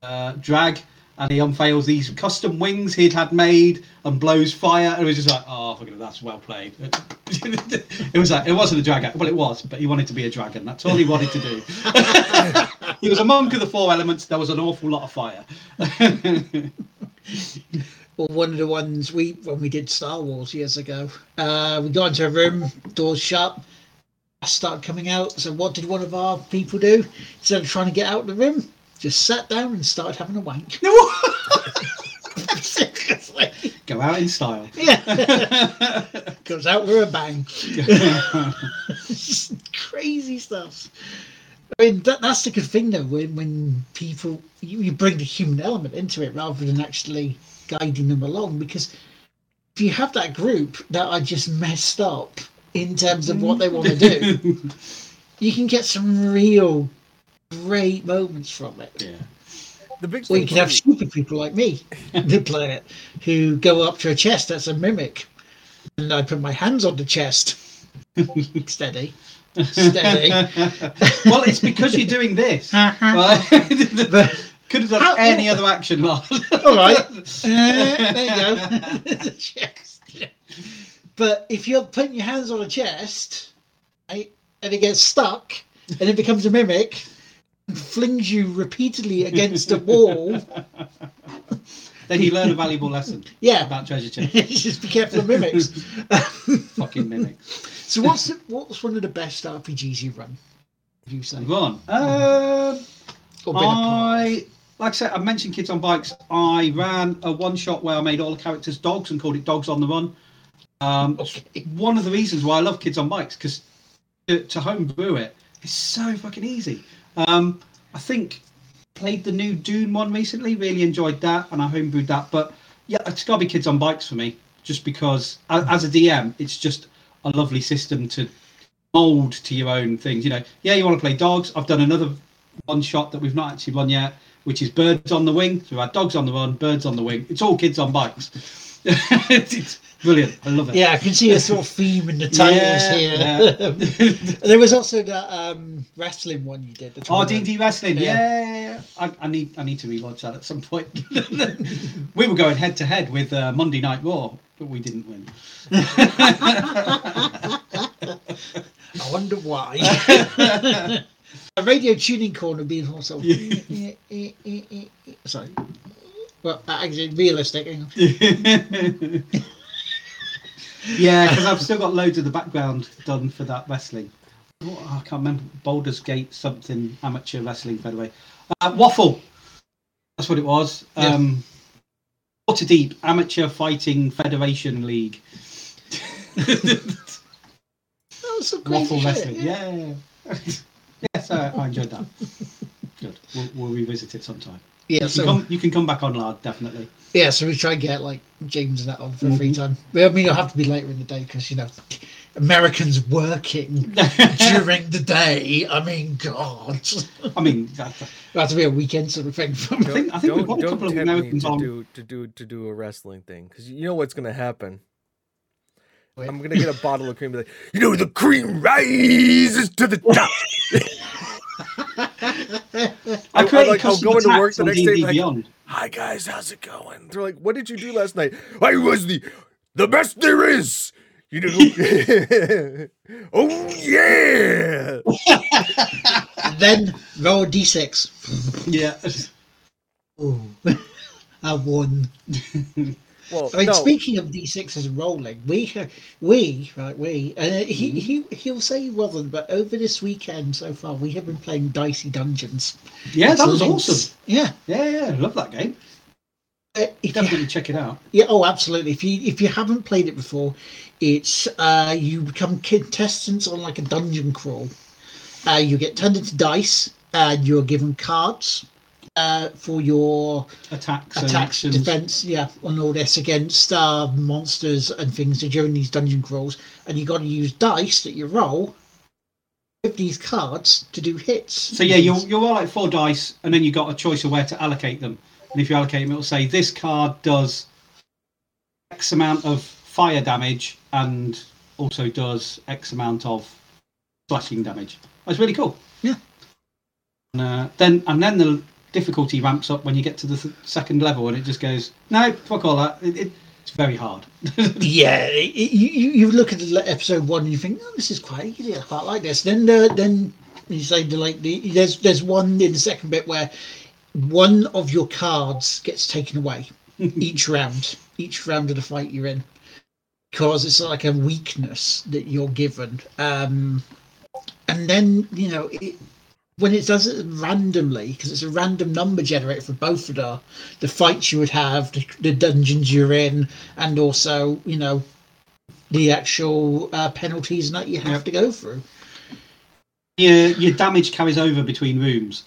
uh, drag and he unveils these custom wings he'd had made and blows fire. And it was just like oh hell, that's well played. It was like it wasn't a dragon. Well it was but he wanted to be a dragon. That's all he wanted to do. He was a monk of the four elements. There was an awful lot of fire. Well, one of the ones we when we did Star Wars years ago, uh, we got into a room, doors shut, started coming out. So what did one of our people do? Instead of trying to get out of the room, just sat down and started having a wank. Seriously. go out in style yeah, goes out with a bang. Just crazy stuff. I mean, that, that's the good thing though, when, when people, you, you bring the human element into it rather than actually guiding them along. Because if you have that group that are just messed up in terms of what they want to do, you can get some real great moments from it. yeah The big Or you can have stupid people like me that play it, who go up to a chest that's a mimic, and I put my hands on the chest. Steady, steady. well it's because you're doing this All right? But- could have done How- any other action Lars. all right. Uh, there you go. the chest. But if you're putting your hands on a chest, right, and it gets stuck, and it becomes a mimic, and flings you repeatedly against a wall, then you learn a valuable lesson yeah, about treasure chest just be careful of mimics. fucking mimics. So what's the, what's one of the best RPGs you've run? You say? Go on. Or been a part of? I like I said, I mentioned Kids on Bikes. I ran a one shot where I made all the characters dogs and called it Dogs on the Run. Um, Okay. One of the reasons why I love Kids on Bikes because to, to homebrew it is so fucking easy. Um, I think played the new Dune one recently. Really enjoyed that, and I homebrewed that. But yeah, it's got to be Kids on Bikes for me, just because as a DM, it's just a lovely system to mold to your own things. You know, yeah, you want to play dogs. I've done another one shot that we've not actually run yet, which is birds on the wing. So we had dogs on the run, birds on the wing. It's all kids on bikes. it's brilliant. I love it. Yeah, I can see a sort of theme in the titles Yeah, here. there was also that um, wrestling one you did. Oh. D&D wrestling. Yeah. Yeah, yeah, yeah. I, I need I need to rewatch that at some point. we were going head to head with uh, Monday Night Raw, but we didn't win. I wonder why. a radio tuning corner being also. Sorry. Well, actually, realistic. Yeah, because I've still got loads of the background done for that wrestling. What- I can't remember Baldur's Gate something amateur wrestling By federation. Uh, Waffle. That's what it was. Yeah. Um, Waterdeep Amateur Fighting Federation League. That was some Waffle shit, wrestling. Yeah. yes, uh, I enjoyed that. Good. We'll, we'll revisit it sometime. Yeah, You, so can come, you can come back on, lad. Definitely. yeah, so we try and get like James and that on for free mm-hmm. time. I mean, it'll have to be later in the day because you know Americans working during the day. I mean, God, I mean, that, it'll to be a weekend sort of thing. For me. I think- I think we've got a couple of tempt Americans to on. do to do to do a wrestling thing because you know what's gonna happen. Wait. I'm gonna get a bottle of cream. and be Like, you know, the cream rises to the top. I I- I created like- I'll custom go into work the next D&D day, like- Hi guys, how's it going? They're like, what did you do last night? I was the the best there is. You know. oh yeah. Then roll a d6. Yeah. Oh, I won. Well, I mean, no. speaking of d6s rolling, we we right we uh, he he he'll say he wasn't, but over this weekend so far we have been playing Dicey Dungeons. Yeah, that was Links- awesome. Yeah. Yeah, yeah, love that game. Uh, you, Definitely check it out. yeah, oh, absolutely. If you if you haven't played it before, it's uh, you become contestants on like a dungeon crawl. Uh, you get turned into dice, and you're given cards uh, for your Attacks, attacks, actions. defense, yeah, on all this against uh, monsters and things during these dungeon crawls, and you got to use dice that you roll with these cards to do hits. So yeah, you'll you'll roll like four dice, and then you got a choice of where to allocate them. And if you allocate them, it'll say this card does X amount of fire damage and also does X amount of slashing damage. That's really cool. Yeah. And, uh, then and then the difficulty ramps up when you get to the th- second level, and it just goes no, fuck all that. It, it, it's very hard. yeah, it, you you look at episode one and you think, oh, this is quite easy. I quite like this. Then uh, then you say the, like the, there's there's one in the second bit where one of your cards gets taken away each round, each round of the fight you're in, because it's like a weakness that you're given. Um, and then you know it, when it does it randomly, because it's a random number generator for both of the the fights you would have, the, the dungeons you're in, and also you know the actual uh, penalties that you have to go through. your your damage carries over between rooms,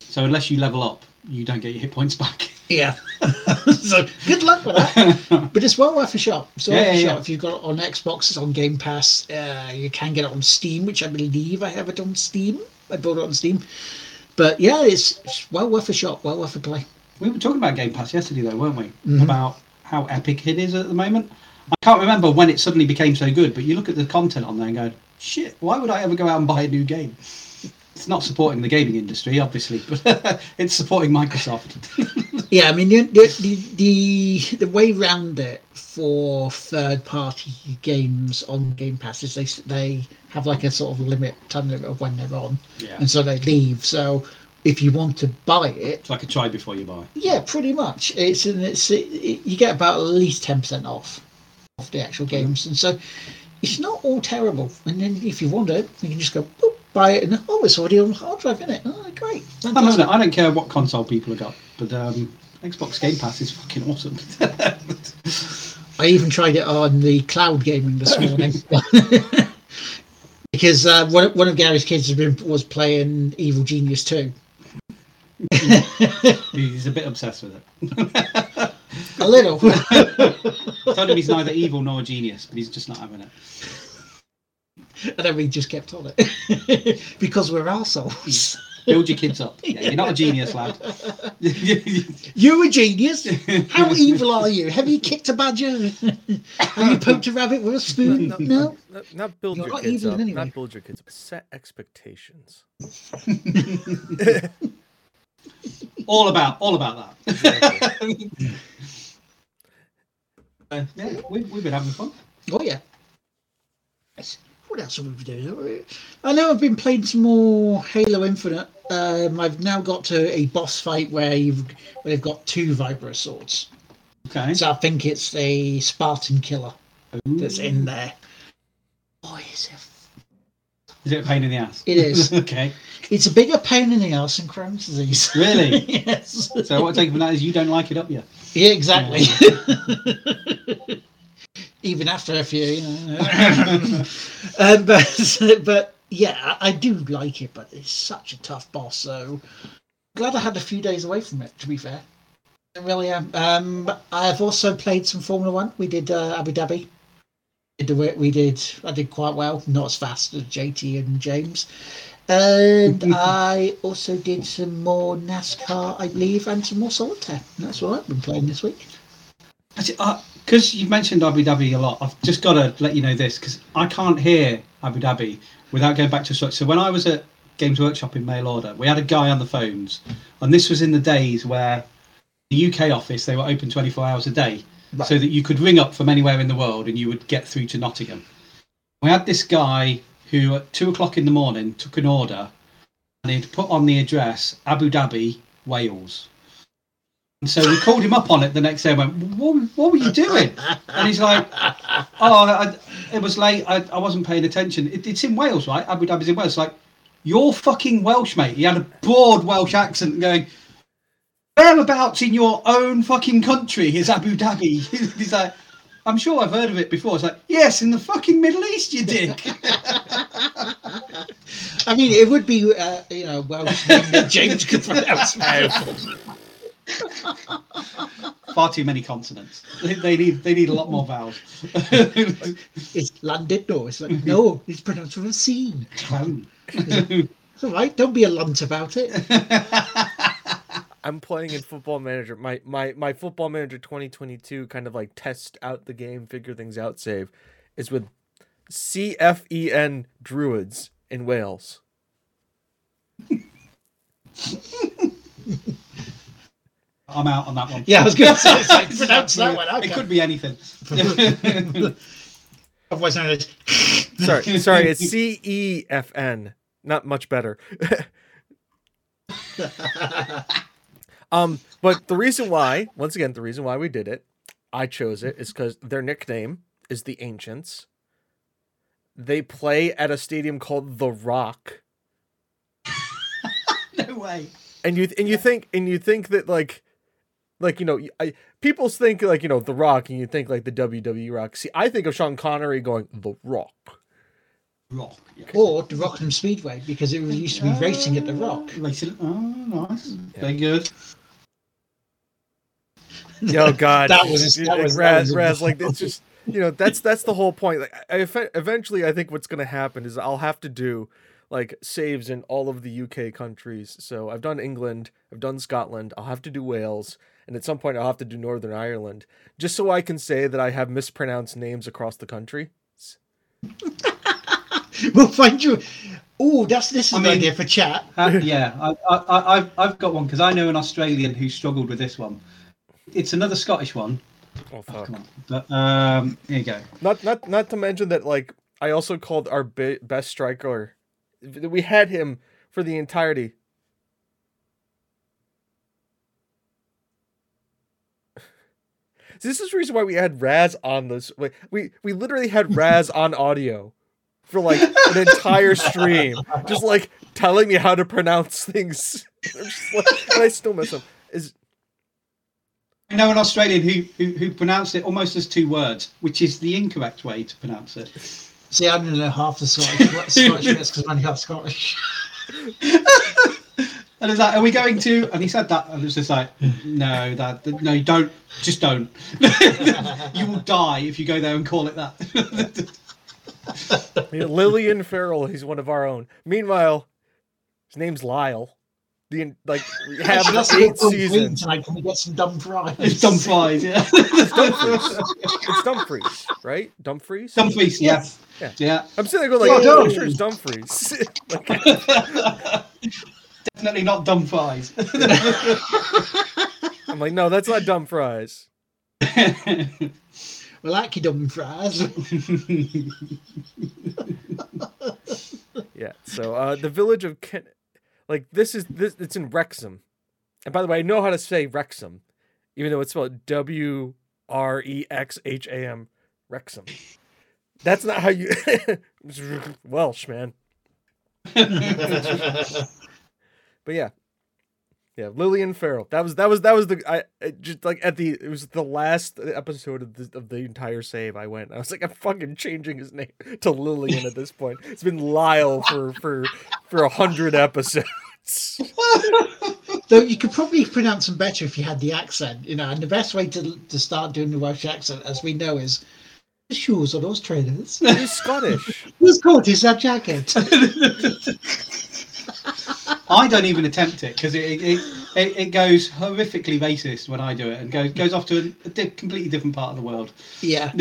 so unless you level up, you don't get your hit points back. Yeah. so good luck with that. But it's well worth a shot. So Yeah, yeah, shot. yeah. If you've got it on Xbox, it's on Game Pass. Uh, you can get it on Steam, which I believe I have it on Steam. I bought it on Steam. But yeah, it's, it's well worth a shot. Well worth a play. We were talking about Game Pass yesterday, though, weren't we? Mhm. About how epic it is at the moment. I can't remember when it suddenly became so good, but you look at the content on there and go, "Shit, why would I ever go out and buy a new game?" It's not supporting the gaming industry, obviously, but it's supporting Microsoft. Yeah, I mean the the the, the way round it for third party games on Game Pass is they they have like a sort of limit time limit of when they're on, yeah, and so they leave. So if you want to buy it, it's like a try before you buy. Yeah, pretty much. It's and it's it, you get about at least ten percent off off the actual games, and so it's not all terrible. And then if you want it, you can just go boop, buy it, and oh, it's already on hard drive, isn't it? Oh, great. I don't, know, I don't care what console people have got, but um, Xbox Game Pass is fucking awesome. I even tried it on the cloud gaming this morning. because uh, one, one of Gary's kids has been, was playing Evil Genius 2. He's a bit obsessed with it. a little. I Told him he's neither evil nor a genius, but he's just not having it. And then we just kept on it because we're assholes. Build your kids up. Yeah, you're not a genius, lad. You're a genius. How evil are you? Have you kicked a badger? Have you poked a rabbit with a spoon? No. no? Not, not build You're your not kids evil up. anyway. Not build your kids up. Set expectations. all about, all about that. Exactly. Uh, yeah, we, we've been having fun. Oh yeah. Yes. What else have we been doing? I know I've been playing some more Halo Infinite. Um, I've now got to a boss fight where you've where they've got two Vibra swords. Okay. So I think it's the Spartan killer that's in there. Boy, is it! Is it a pain in the ass? It is. okay. It's a bigger pain in the ass than Crohn's disease. Really? yes. So what I take from that is you don't like it up yet. Yeah, exactly. Even after a few, you know. um, but but yeah, I I do like it, but it's such a tough boss. So glad I had a few days away from it. To be fair, I really am. Um, I've also played some Formula One. We did uh, Abu Dhabi. Did the work we did. I did quite well. Not as fast as JT and James. And I also did some more NASCAR, I believe, and some more solitaire. That's what I've been playing this week. Because you've mentioned Abu Dhabi a lot, I've just got to let you know this because I can't hear Abu Dhabi without going back to structure. So when I was at Games Workshop in mail order, we had a guy on the phones, and this was in the days where the UK office they were open 24 hours a day, Right. so that you could ring up from anywhere in the world and you would get through to Nottingham. We had this guy who at two o'clock in the morning took an order and he'd put on the address Abu Dhabi, Wales. And so we called him up on it the next day and went, What, what were you doing? And he's like, Oh, I, it was late. I, I wasn't paying attention. It, it's in Wales, right? Abu Dhabi's in Wales. It's like, You're fucking Welsh, mate. He had a broad Welsh accent going, Whereabouts in your own fucking country is Abu Dhabi? He's like, I'm sure I've heard of it before. It's like, Yes, in the fucking Middle East, you dick. I mean, it would be, uh, you know, Welsh James could pronounce. Far too many consonants. They, they need they need a lot more vowels. It's London, no. It's like, no, it's pronounced with a C. Clown. It's all right, don't be a lunt about it. I'm playing in Football Manager. My my my Football Manager 2022 kind of like test out the game, figure things out save is with CFEN Druids in Wales. I'm out on that one. Yeah, I was going to say, it's like, pronounce that one. It could be anything. Otherwise known as. Sorry, sorry, it's CEFN. Not much better. um, but the reason why, once again, the reason why we did it, I chose it is because their nickname is the Ancients. They play at a stadium called The Rock. no way. and you and you think and you think that like like you know I, people think like you know the rock and you think like the wwe rock see i think of sean connery going the rock Rock. Yeah. Or the Rockingham Speedway, because it used to be racing at the Rock. Ah, racing. Oh, nice. Very good. oh god That was- that was- that Raz, was Raz, like it's just you know that's that's the whole point like I, I- eventually i think what's going to happen is i'll have to do like saves in all of the uk countries so i've done england i've done scotland i'll have to do wales and at some point i'll have to do northern ireland just so i can say that i have mispronounced names across the country We'll find you. Oh, that's this is I an idea for chat. Uh, yeah, I, I, I, I've, I've got one because I know an Australian who struggled with this one. It's another Scottish one. oh Oh, fuck come on. But um, here you go. Not not not to mention that like I also called our be- best striker. We had him for the entirety. This is the reason why we had Raz on this. like, We we literally had Raz on audio for like an entire stream, just like telling me how to pronounce things. I'm just like, and I still miss him. Is I know an Australian who, who who pronounced it almost as two words, which is the incorrect way to pronounce it. See, I don't know half the Scottish Scottish because I'm only half Scottish. And it's like, are we going to? And he said that, and it's just like, no, that no, you don't, just don't. you will die if you go there and call it that. Lillian Farrell? He's one of our own. Meanwhile, his name's Lyle. The like we have Actually, that's eight what we're doing seasons. tonight. Can we get some dumb fries? it's Dumfries, yeah. Dumfries. it's Dumfries, right? Dumfries. Dumfries, yeah. Yeah. Yeah. I'm sitting there going Oh, like, no. I'm sure it's Dumfries. like, Definitely not dumb fries. I'm like, no, that's not dumb fries. We like your dumb fries. Yeah. So uh the village of Ken like this is this it's in Wrexham. And by the way, I know how to say Wrexham, even though it's spelled W R E X H A M Wrexham. That's not how you Welsh, man. But yeah. Yeah, Lillian Farrell. That was that was that was the I just like at the it was the last episode of the of the entire save I went. I was like I'm fucking changing his name to Lillian at this point. It's been Lyle for for for a hundred episodes. Though you could probably pronounce them better if you had the accent, you know. And the best way to to start doing the Welsh accent, as we know, is the shoes are those trainers. He's Scottish. Whose coat is that jacket? I don't even attempt it because it, it, it, it goes horrifically racist when I do it and goes goes off to a, a di- completely different part of the world. yeah,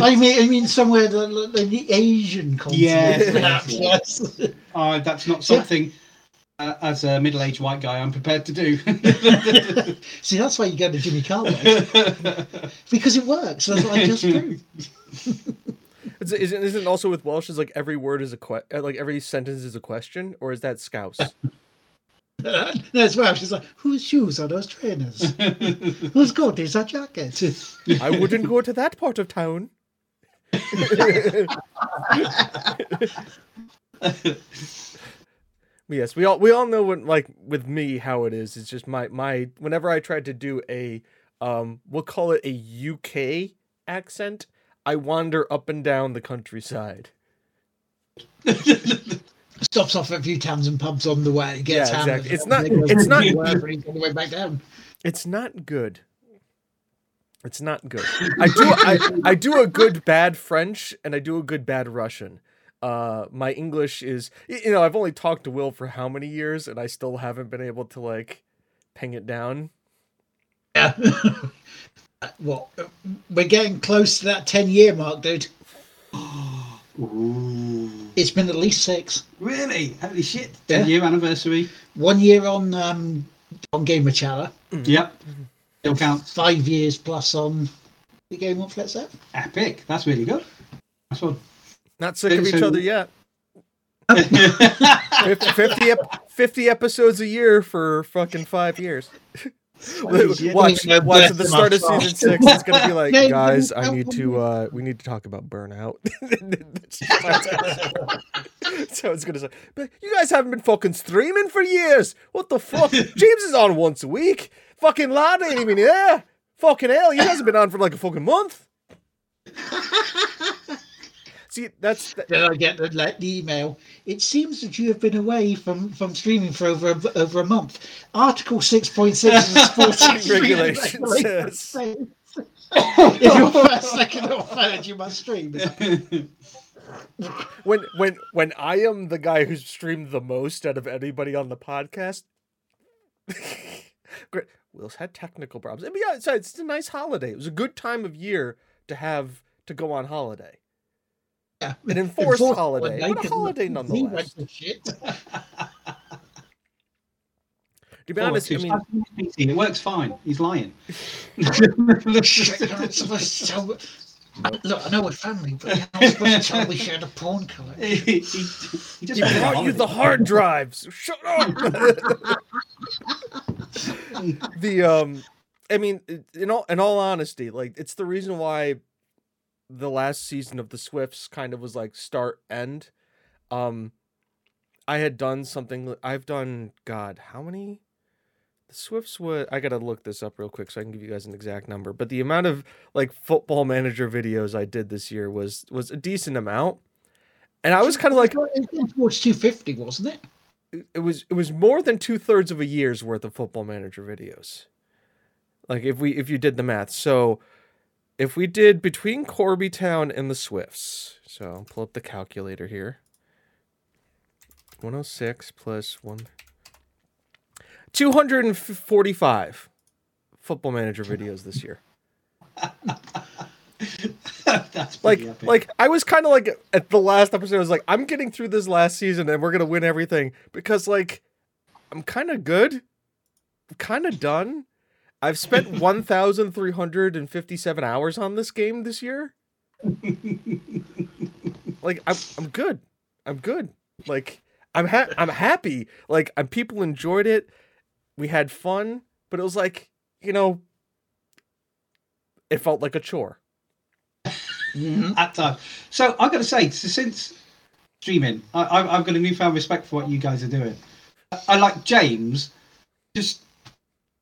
I mean, I mean somewhere the, the, the Asian continent. Yes, yes, yes. Uh, that's not something, uh, as a middle-aged white guy, I'm prepared to do. See, that's why you go to Jimmy Carver because it works. That's what I just proved. Is, isn't isn't it also with Welsh is like every word is a que- uh, like every sentence is a question, or is that Scouse? That's Welsh. It's like, whose shoes are those trainers? Whose coat is that jacket? I wouldn't go to that part of town. yes, we all we all know what like with me how it is. It's just my my whenever I tried to do a um we'll call it a UK accent, I wander up and down the countryside. Stops off at a few towns and pubs on the way. Gets Yeah, exactly. It's not- it's not- on the way back down. It's not good. It's not good. I do I, I do a good bad French and I do a good bad Russian. Uh my English is you know, I've only talked to Will for how many years and I still haven't been able to like ping it down. Yeah. well, uh, we're getting close to that 10 year mark, dude. Ooh. It's been at least six. Really? Holy shit! Yeah. Ten year anniversary. One year on um, on Game of Challa, Yep. Still counts. five years plus on the Game of Let's Say. Epic. That's really good. That's one. Not sick of each So- other yet. 50, 50, 50 episodes a year for fucking 5 years. shit. watch, watch at the start of season six. It's gonna be like, No, guys, I need to. uh We need to talk about burnout. That's how it's gonna so it's gonna say, but you guys haven't been fucking streaming for years. What the fuck? James is on once a week. Fucking lad ain't even here. Fucking hell, he hasn't been on for like a fucking month. See, that's that, Then I get the, like, the email. It seems that you have been away from, from streaming for over a, over a month. Article 6.6 of the sports Regulations if you're first, second, or third, you must stream. when when when I am the guy who's streamed the most out of anybody on the podcast. Great. Will's had technical problems. And yeah, so it's a nice holiday. It was a good time of year to have to go on holiday. Yeah. An enforced Enforced holiday, but a holiday nonetheless. to shit. To be Oh, honest, I mean, it works fine. He's lying. So, look, I know we're family, but you're not supposed to tell we shared a porn collection. he, he, he just he brought you the hard drives. Shut up. the um, I mean, in all in all honesty, like it's the reason why the last season of the Swifts kind of was like start end. Um, I had done something. I've done God, how many? The Swifts would. I gotta look this up real quick so I can give you guys an exact number. But the amount of like football manager videos I did this year was was a decent amount, and I was kind of like it was two fifty, wasn't it? it was it was more than two thirds of a year's worth of football manager videos. Like if we if you did the math, so if we did between Corby Town and the Swifts, so I'll pull up the calculator here. 106 plus 1 245 football manager videos this year. Like epic. like I was kind of like at the last episode I was like I'm getting through this last season and we're going to win everything because like I'm kind of good. kind of done. I've spent 1357 hours on this game this year. like I'm I'm good. I'm good. Like I'm ha- I'm happy. Like I'm people enjoyed it. We had fun, but it was like, you know, it felt like a chore. Mhm. at time. So I've got to say, since streaming, I, I've, I've got a newfound respect for what you guys are doing. I, I like James, just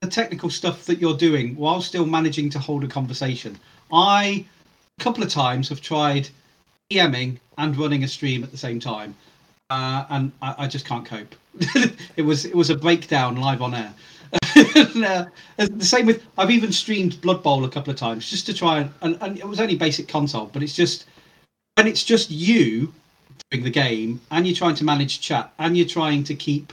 the technical stuff that you're doing while still managing to hold a conversation. I, a couple of times, have tried DMing and running a stream at the same time, uh, and I, I just can't cope. it was it was a breakdown live on air. and, uh, the same with I've even streamed Blood Bowl a couple of times just to try and, and, and it was only basic console, but it's just and it's just you doing the game and you're trying to manage chat and you're trying to keep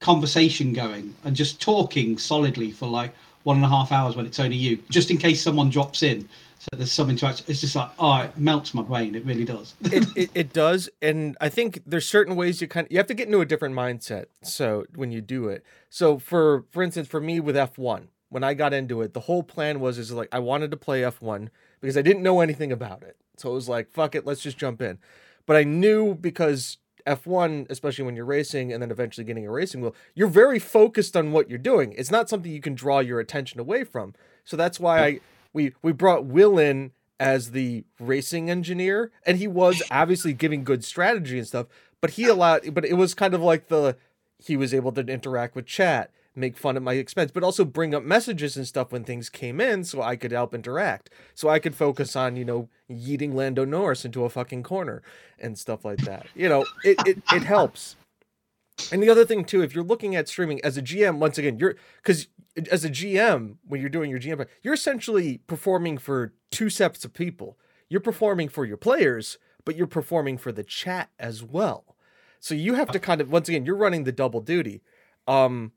conversation going and just talking solidly for like one and a half hours when it's only you, just in case someone drops in. So there's some interaction. It's just like, oh, it melts my brain. It really does. it, it it does and i think there's certain ways you kind of you have to get into a different mindset so when you do it so for for instance for me with f1 when i got into it the whole plan was is like i wanted to play f1 because i didn't know anything about it so it was like fuck it let's just jump in but i knew because f1 especially when you're racing and then eventually getting a racing wheel you're very focused on what you're doing. It's not something you can draw your attention away from. So that's why i we we brought will in as the racing engineer and he was obviously giving good strategy and stuff but he allowed but it was kind of like the he was able to interact with chat make fun at my expense but also bring up messages and stuff when things came in so i could help interact so i could focus on you know yeeting lando norris into a fucking corner and stuff like that you know it it, it helps and the other thing too, if you're looking at streaming as a GM, once again, you're because as a GM, when you're doing your GM, you're essentially performing for two sets of people. You're performing for your players, but you're performing for the chat as well. So you have to kind of once again, you're running the double duty. Um,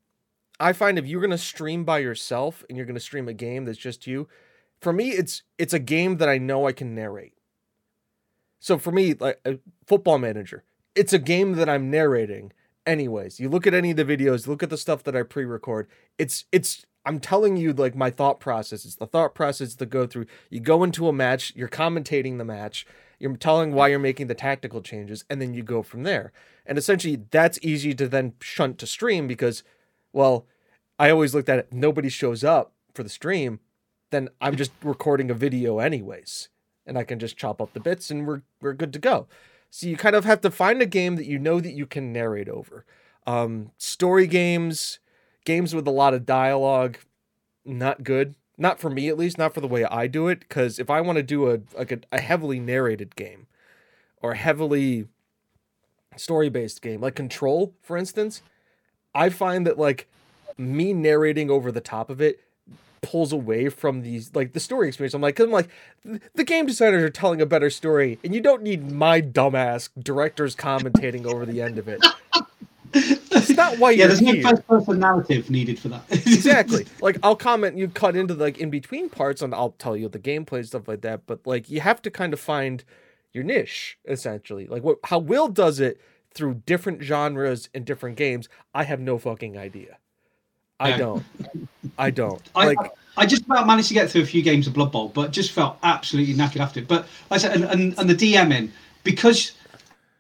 I find if you're gonna stream by yourself and you're gonna stream a game that's just you, for me, it's it's a game that I know I can narrate. So for me, like a football manager, it's a game that I'm narrating anyways. You look at any of the videos look at the stuff that i pre-record it's it's i'm telling you like my thought process. It's the thought process to go through. You go into a match you're commentating the match you're telling why you're making the tactical changes and then you go from there. And essentially that's easy to then shunt to stream because well i always looked at it nobody shows up for the stream then i'm just recording a video anyways and i can just chop up the bits and we're we're good to go so you kind of have to find a game that you know that you can narrate over. Um, story games, games with a lot of dialogue, not good. Not for me at least, not for the way I do it. Because if I want to do a like a, a heavily narrated game, or a heavily story based game, like Control, for instance, I find that like me narrating over the top of it pulls away from these like the story experience. I'm like, cause I'm like, the game designers are telling a better story, and you don't need my dumbass directors commentating over the end of it. That's not why yeah, you're there's no first person narrative needed for that. exactly. Like I'll comment, you cut into the, like in between parts, and I'll tell you the gameplay and stuff like that. But like you have to kind of find your niche essentially. Like what how Will does it through different genres and different games. I have no fucking idea. I Yeah. don't. I don't. I, Like I just about managed to get through a few games of Blood Bowl, but just felt absolutely knackered after it. But like I said, and, and, and the DMing, because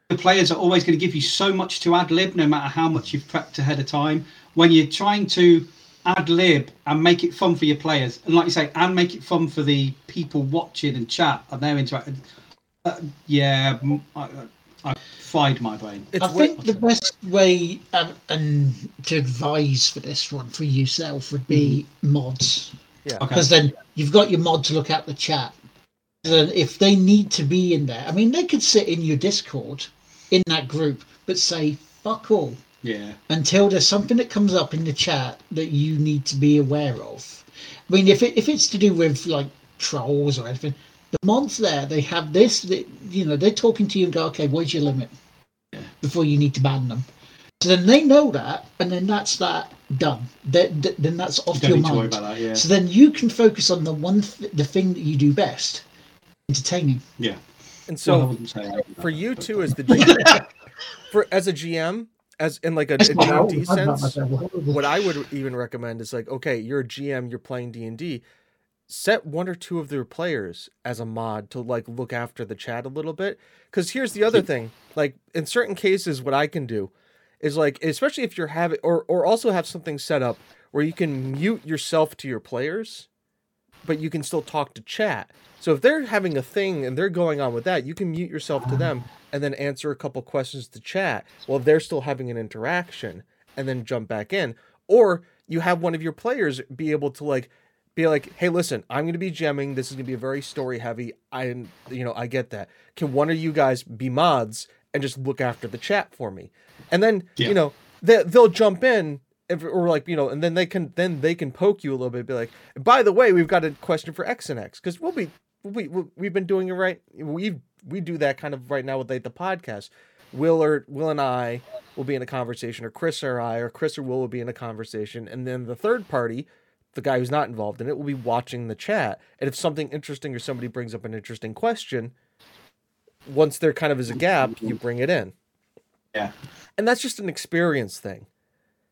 the players are always going to give you so much to ad lib, no matter how much you've prepped ahead of time. When you're trying to ad lib and make it fun for your players, and like you say, and make it fun for the people watching and chat and they're interacting. Uh, yeah, I, I fried my brain. It's I think the best way um, and to advise for this one for yourself would be mods, yeah. Okay. because then you've got your mod to look at the chat. Then if they need to be in there, I mean, they could sit in your Discord in that group, but say fuck all Yeah. until there's something that comes up in the chat that you need to be aware of. I mean, if it, if it's to do with like trolls or anything, the mods there they have this. That, you know, they're talking to you and go, okay, where's your limit before you need to ban them. So then they know that, and then that's that done. Then, then that's off You your don't need to worry mind. that. Yeah. So then you can focus on the one, th- the thing that you do best, entertaining. Yeah. And so wouldn't say that. for you too, as the GM, for as a GM, as in like a, a D&D sense, what I would even recommend is like, okay, you're a GM, you're playing D and D. Set one or two of their players as a mod to like look after the chat a little bit. Because here's the other thing: like in certain cases, what I can do is like, especially if you're having, or or also have something set up where you can mute yourself to your players, but you can still talk to chat. So if they're having a thing and they're going on with that, you can mute yourself to them and then answer a couple questions to chat while they're still having an interaction and then jump back in. Or you have one of your players be able to like be like, "Hey, listen, I'm going to be gemming. This is going to be a very story heavy. I you know, I get that. Can one of you guys be mods and just look after the chat for me?" And then, Yeah. you know, they they'll jump in if, or like, you know, and then they can then they can poke you a little bit be like, "By the way, we've got a question for X and X cuz we'll be we we- we've been doing it right. We we do that kind of right now with like the podcast. Will or Will and I will be in a conversation, or Chris or I, or Chris or Will will be in a conversation, and then the third party, the guy who's not involved in it, will be watching the chat. And if something interesting or somebody brings up an interesting question, once there kind of is a gap, you mm-hmm. bring it in. Yeah. And that's just an experience thing,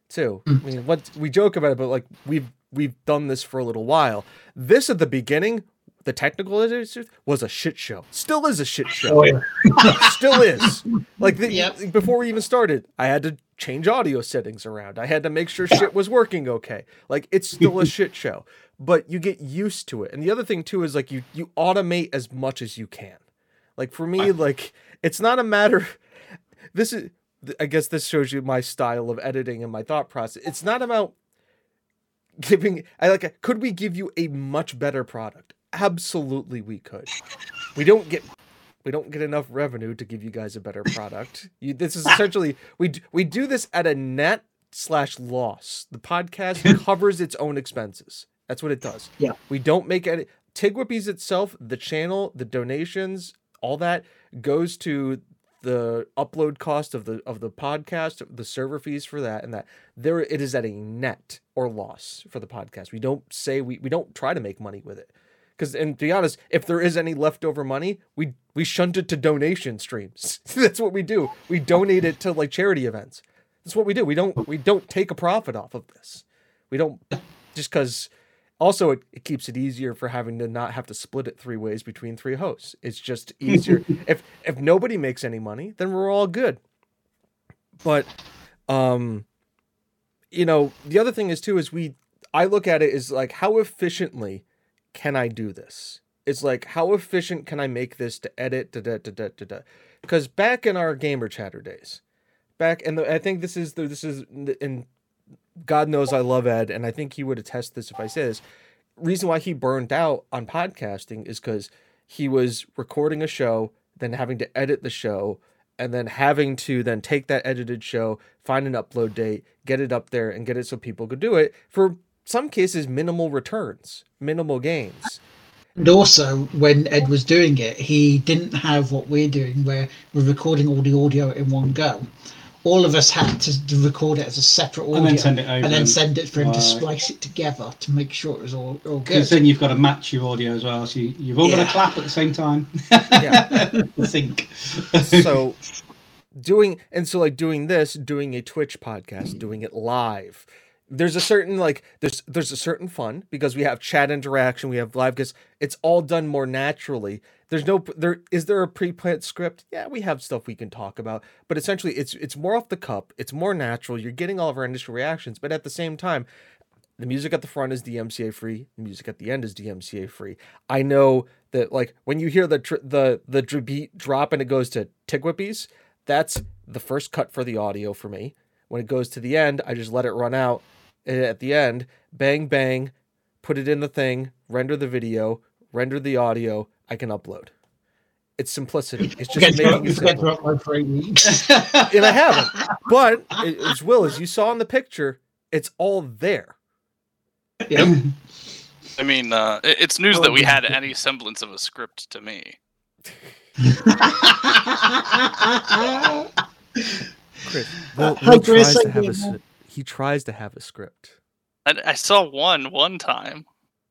too. I mm. mean, what we joke about it, but like we've we've done this for a little while. This at the beginning, the technical issues was a shit show. Still is a shit show. Oh, Still is. Like the, Yep. before we even started, I had to change audio settings around. I had to make sure shit was working okay. Like it's still a shit show, but you get used to it. And the other thing too is like you you automate as much as you can. Like for me, like it's not a matter. This is. I guess this shows you my style of editing and my thought process. It's not about giving. I like. Could we give you a much better product? Absolutely, we could. We don't get we don't get enough revenue to give you guys a better product. You, this is essentially we we do this at a net slash loss. The podcast covers its own expenses. That's what it does. Yeah. We don't make any Tigwhippies itself, the channel, the donations, all that goes to the upload cost of the of the podcast, the server fees for that, and that there it is at a net or loss for the podcast. We don't say we we don't try to make money with it. Because and to be honest, if there is any leftover money, we we shunt it to donation streams. That's what we do. We donate it to like charity events. That's what we do. We don't we don't take a profit off of this. We don't just because. Also, it, it keeps it easier for having to not have to split it three ways between three hosts. It's just easier. if if nobody makes any money, then we're all good. But, um, you know, the other thing is too is we. I look at it as like how efficiently can I do this? It's like how efficient can I make this to edit. Because back in our gamer chatter days, back and I think this is the, this is in God knows I love Ed, and I think he would attest this if I say this. Reason why he burned out on podcasting is because he was recording a show, then having to edit the show, and then having to then take that edited show, find an upload date, get it up there, and get it so people could do it for some cases minimal returns, minimal gains. And also, when Ed was doing it, he didn't have what we're doing, where we're recording all the audio in one go. All of us had to record it as a separate audio And then send it over and then send it for him to splice it together to make sure it was all, all Because good. then you've got to match your audio as well. So you, you've all got to clap at the same time. Yeah. Sync. so doing and so like doing this doing a twitch podcast doing it live there's a certain like there's there's a certain fun because we have chat interaction we have live because it's all done more naturally there's no there is there a pre-planned script yeah we have stuff we can talk about but essentially it's it's more off the cup it's more natural you're getting all of our initial reactions but at the same time the music at the front is DMCA free. The music at the end is DMCA free. I know that like when you hear the tr- the the beat drop and it goes to Tigwhippies, that's the first cut for the audio for me. When it goes to the end, I just let it run out. And at the end, bang bang, put it in the thing, render the video, render the audio. I can upload. It's simplicity. It's just Forget to, making it simple. upload for eight weeks. And I haven't. But as Will, as you saw in the picture, it's all there. yeah. I mean, uh, it's news Oh, that we yeah. had any semblance of a script to me. Chris, Will, Hi, Chris, tries to have a doing, s- he tries to have a script. I, I saw one one time,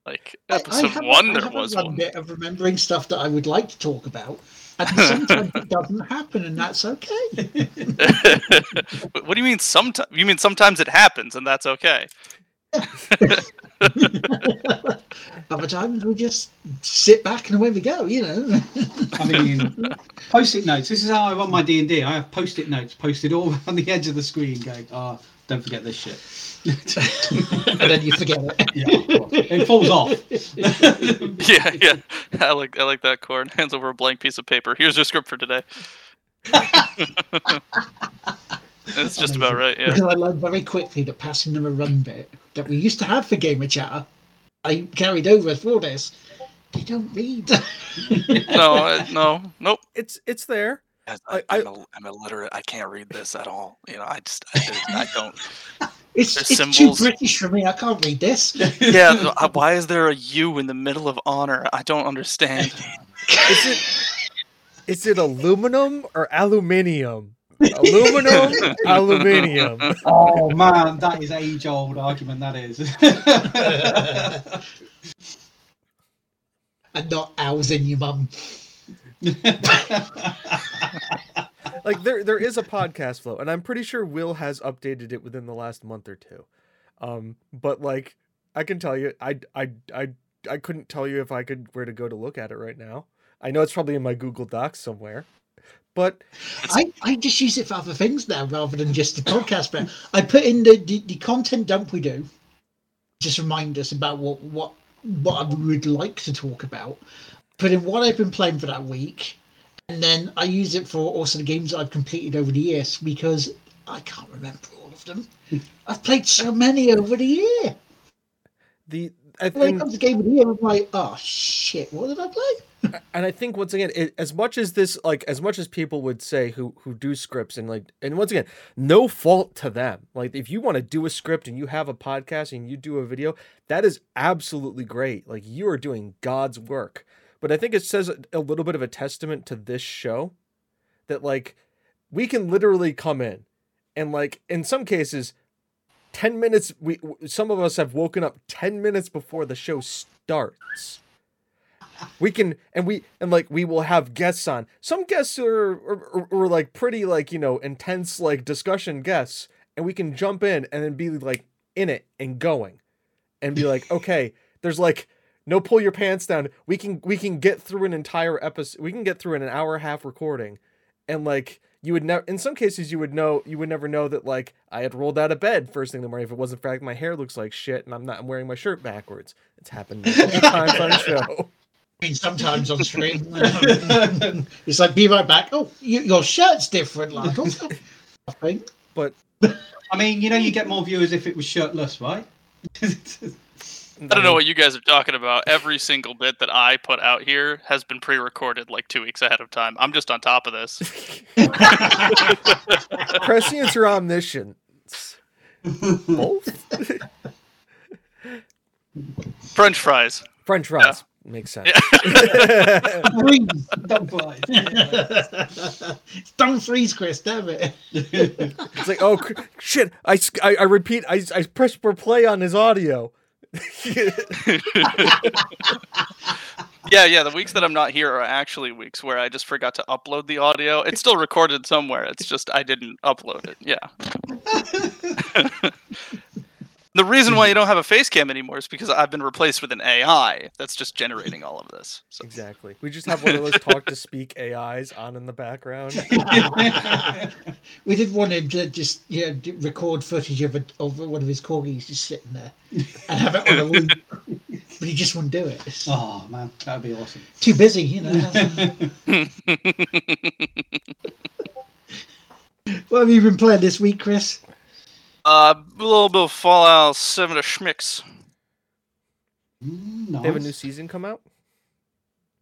like I- I episode have one. There have was one. bit of remembering stuff that I would like to talk about, and sometimes it doesn't happen, and that's okay. what do you mean? Sometimes you mean sometimes it happens, and that's okay. Other times we just sit back and away we go. You know. I mean, post-it notes. This is how I run my D and I have post-it notes posted all around the edge of the screen, going, "Oh, don't forget this shit." and then you forget it. yeah, it falls off. Yeah, yeah. I like I like that chord. Hands over a blank piece of paper. Here's your script for today. That's just about right. Yeah. Because I learned very quickly that passing them a run bit that we used to have for Gamer Chatter, I carried over for this. They don't read. No, uh, no, nope. It's it's there. I, I- I, am a, I'm illiterate. I can't read this at all. You know, I just I, I don't. It's, it's symbols. too British for me. I can't read this. Yeah. uh, Why is there a U in the middle of honor? I don't understand. Is it is it aluminum or aluminium? Aluminum, aluminium. Oh man, that is age-old argument. That is. and not owls in your mum. Like there there is a podcast flow, and I'm pretty sure Will has updated it within the last month or two. Um, but like I can tell you, I I I I couldn't tell you if I could where to go to look at it right now. I know it's probably in my Google Docs somewhere, but I, I just use it for other things now rather than just the podcast. But I put in the, the, the content dump we do, just remind us about what what what I would like to talk about. Put in what I've been playing for that week, and then I use it for also the games I've completed over the years because I can't remember all of them. I've played so many over the year. the I think, When it comes to game of the year, I'm like, oh shit, what did I play? and I think once again, it, as much as this, like, as much as people would say who who do scripts and like, and once again, no fault to them. Like, if you want to do a script and you have a podcast and you do a video, that is absolutely great. Like, you are doing God's work. But I think it says a, little bit of a testament to this show that like we can literally come in and like in some cases 10 minutes we some of us have woken up 10 minutes before the show starts. We can and we and like we will have guests on. Some guests are are, are, are like pretty like you know intense like discussion guests and we can jump in and then be like in it and going and be like okay there's like no pull your pants down we can we can get through an entire episode we can get through an hour and a half recording and like you would never in some cases you would know you would never know that like i had rolled out of bed first thing in the morning if it wasn't for the fact my hair looks like shit and i'm not I'm wearing my shirt backwards it's happened times on the show I mean, sometimes on screen. it's like, be right back. Oh, you, your shirt's different, like. oh, nothing. but I mean, you know, you get more viewers if it was shirtless, right? I don't know mhm. what you guys are talking about. Every single bit that I put out here has been pre-recorded like two weeks ahead of time. I'm just on top of this. prescience or omniscience both French fries. french fries makes sense Freeze, don't fly. Don't freeze, Chris, damn it. It's like, oh cr- shit! I repeat, I, I press for play on his audio. Yeah, yeah. The weeks that I'm not here are actually weeks where I just forgot to upload the audio. It's still recorded somewhere. It's just I didn't upload it. Yeah. The reason why mm-hmm. you don't have a face cam anymore is because I've been replaced with an AI that's just generating all of this. So Exactly. We just have one of those talk to speak AIs on in the background. we did want him to just yeah d- record footage of, a, of one of his corgis just sitting there and have it on a loop, but he just wouldn't do it. Oh man, that'd be awesome. too busy, you know. what have you been playing this week, Chris? Uh, a little bit of Fallout 7 to schmicks. Mm, They have a new season come out.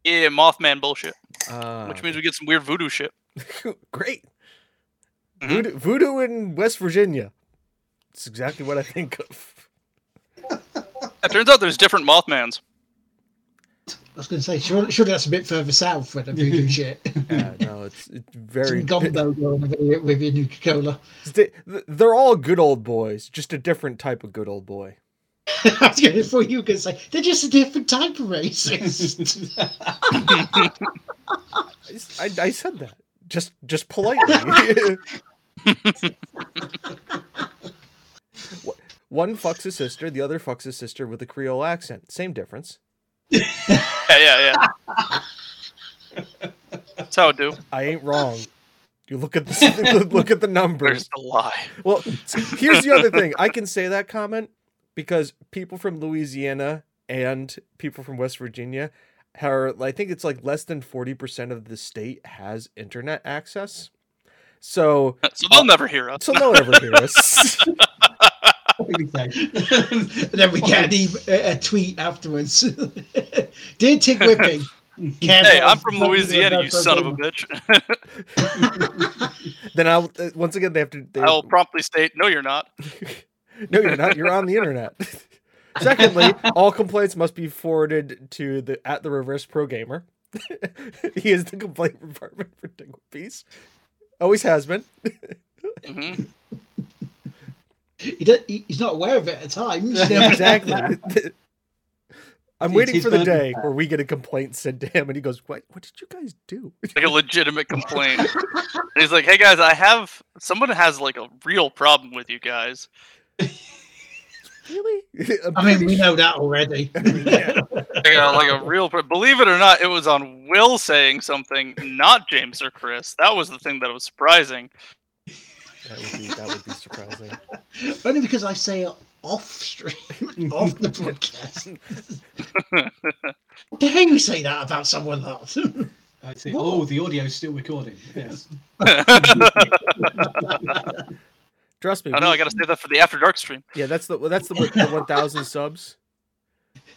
Yeah, Mothman bullshit. Uh, Which means we get some weird voodoo shit. great. Mhm. Voodoo, voodoo in West Virginia. It's exactly what I think of. It turns out there's different Mothmans. I was going to say, surely, surely that's a bit further south for the voodoo shit. Yeah, no, it's it's very. Some gumbo going with your, with your Nuka Cola. They, they're all good old boys, just a different type of good old boy. I was going to thought you were going to say they're just a different type of racist. I said that just just politely. One fucks his sister, the other fucks his sister with a Creole accent. Same difference. Yeah, yeah, yeah. That's how it do. I ain't wrong. You look at the look at the numbers. There's the lie. Well, here's the other thing. I can say that comment because people from Louisiana and people from West Virginia are, I think it's like less than 40% of the state has internet access. So, So they'll uh, never hear us. so they'll never hear us. and then we get an e- a, a tweet afterwards. Dear Tig Whipping. Care Hey, I'm from Louisiana, you son of a bitch. then I'll, uh, once again, they have to, they, I will promptly state, no, you're not. no, you're not. You're on the internet. Secondly, all complaints must be forwarded to the at the reverse pro gamer. he is the complaint department for Diggle Peace. Always has been. hmm He don't- he- he's not aware of it at times. Yeah, exactly. I'm It's waiting his for the burden. day where we get a complaint sent to him, and he goes, "What? What did you guys do?" Like a legitimate complaint. He's like, hey guys, I have someone has like a real problem with you guys. really? I'm mean, we know that already. Yeah. Like a, like a real believe it or not, it was on Will saying something, not James or Chris. That was the thing that was surprising. That would be that would be surprising. Only because I say it off stream, off the podcast. How you say that about someone else? I see. Oh, the audio's still recording. Yes. Trust me. I know we- I gotta say that for the After Dark stream. Yeah, that's the that's the, the 1,000 subs.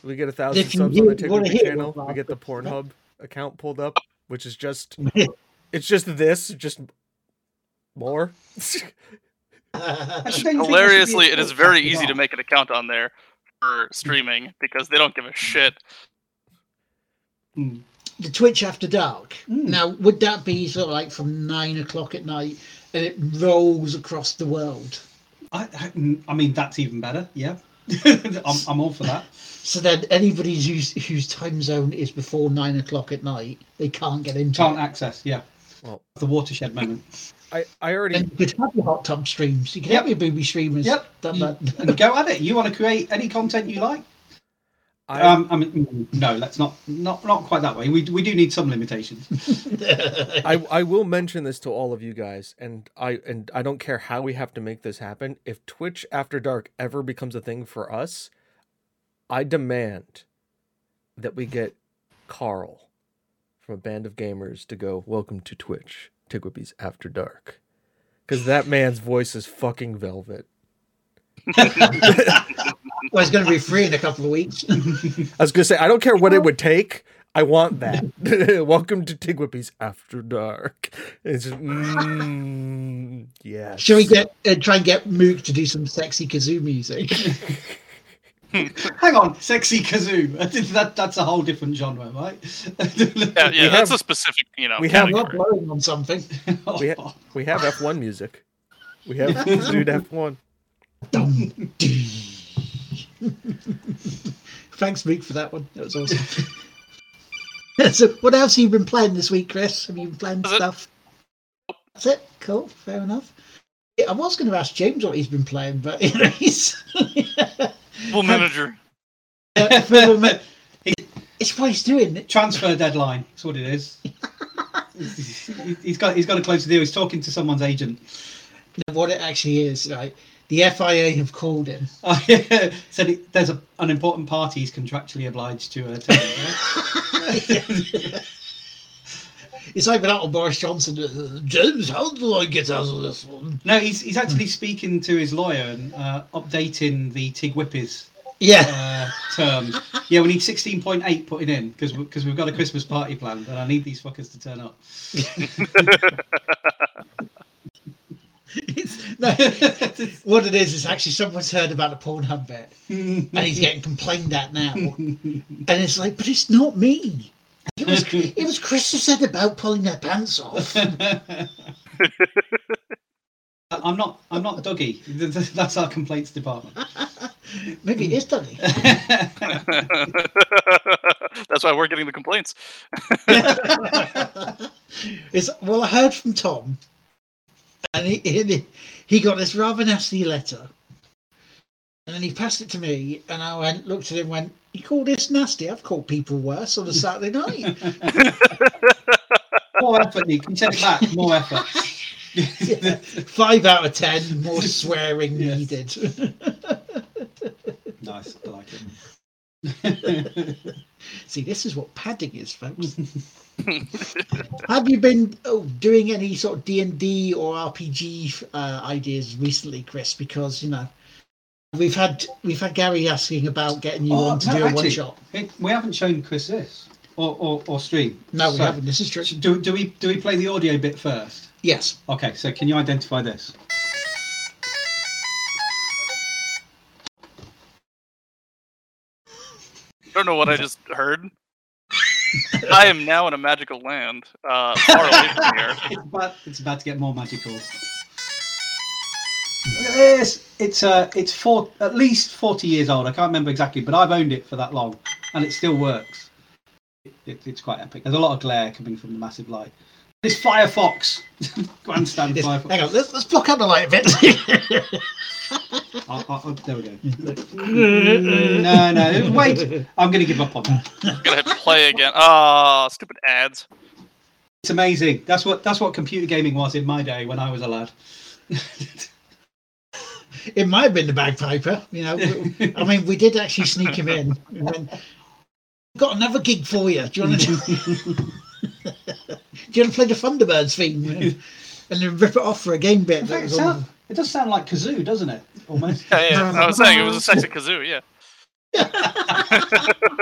We get a thousand subs on the really TikTok channel. We get the Pornhub account pulled up, which is just it's just this, just more. Don't you think there should be a Hilariously, it is very after easy to make an account on there for streaming because they don't give a shit. Hmm. the Twitch after dark. Mm. Now, would that be sort of like from nine o'clock at night and it rolls across the world? I, I, I mean, that's even better. Yeah. I'm, I'm all for that. So then anybody whose whose time zone is before nine o'clock at night, they can't get into Can't it. access. Yeah. Well- the watershed moment. I I already And you could have your hot tub streams. You can Yep. have your booby streamers. Yep. Done that. and go at it. You want to create any content you like? I, Um, I mean, no, let's not, not, not quite that way. We, we do need some limitations. I I will mention this to all of you guys, and I and I don't care how we have to make this happen. If Twitch After Dark ever becomes a thing for us, I demand that we get Carl from a band of gamers to go. Welcome to Twitch, Tigwippies After Dark, because that man's voice is fucking velvet. well, it's going to be free in a couple of weeks. I was gonna say I don't care what it would take. I want that. Welcome to Tigwippies After Dark. It's just, mm, yes. Shall we get uh, try and get Mook to do some sexy kazoo music? Hang on, sexy kazoo. that, that's a whole different genre, right? Yeah, yeah, that's have- a specific, you know. we have- I'm not blowing on something. Oh, we, ha- we have F1 music. We have dude F1. Thanks, Mook, for that one. That was awesome. so, what else have you been playing this week, Chris? Have you been playing That's it. stuff? That's it. Cool. Fair enough. I was going to ask James what he's been playing, but you know, he's. Full manager. Uh, Phil, ma- it's what he's doing. Transfer deadline. That's what it is. He's- he's got he's got a close deal. He's talking to someone's agent. What it actually is, right? The FIA have called him. Oh, yeah. Said it, there's a, an important party he's contractually obliged to attend. right? It's like without Boris Johnson. uh, James, how do I get out of this one? no, he's he's actually speaking to his lawyer and uh, updating the Tig Whippers Yeah. uh, terms. Yeah, we need 16.8 putting in because because we've got a Christmas party planned and I need these fuckers to turn up. It's, no, what it is is actually someone's heard about the Pornhub bit and he's getting complained at now. And it's like, but it's not me. It was it was Chris who said about pulling their pants off. I'm not I'm not Dougie. That's our complaints department. Maybe it is Danny. That's why we're getting the complaints. It's well, I heard from Tom, and he he, he got this rather nasty letter, and then he passed it to me, and I went looked at him, and went, "You call this nasty? I've called people worse on a Saturday night." More effort, Nick. Can you take back? More effort. Yeah. Five out of ten, more swearing Yes. needed. nice. I like it. See, this is what padding is, folks. Have you been oh, doing any sort of D and D or RPG uh, ideas recently, Chris? Because you know we've had we've had Gary asking about getting you Oh, on to no, do a actually, one shot. Hey, We haven't shown Chris this or or, or stream. No, we So, haven't. This is true. Do, do we do we play the audio bit first? Yes. Okay, so can you identify this? I don't know what I just heard. I am now in a magical land, uh, far away from here. It's about, it's about to get more magical. Look at this. It's uh, it's four, at least forty years old. I can't remember exactly, but I've owned it for that long, and it still works. It, it, it's quite epic. There's a lot of glare coming from the massive light. This Firefox, grandstand Yes. Firefox. Hang on. Let's, let's block out the light a bit. Oh, oh, oh, there we go. no, no, wait. I'm going to give up on that. gonna hit play again. Ah, stupid ads. It's amazing. That's what that's what computer gaming was in my day when I was a lad. it might have been the bagpiper. You know, I mean, we did actually sneak him in. We went, Got another gig for you. Do you want to? Do, do you want to play the Thunderbirds theme and then rip it off for a game bit? That fact, it, was all- sound, it does sound like kazoo, doesn't it? Almost. Yeah, yeah. I was saying it was a sexy kazoo. Yeah.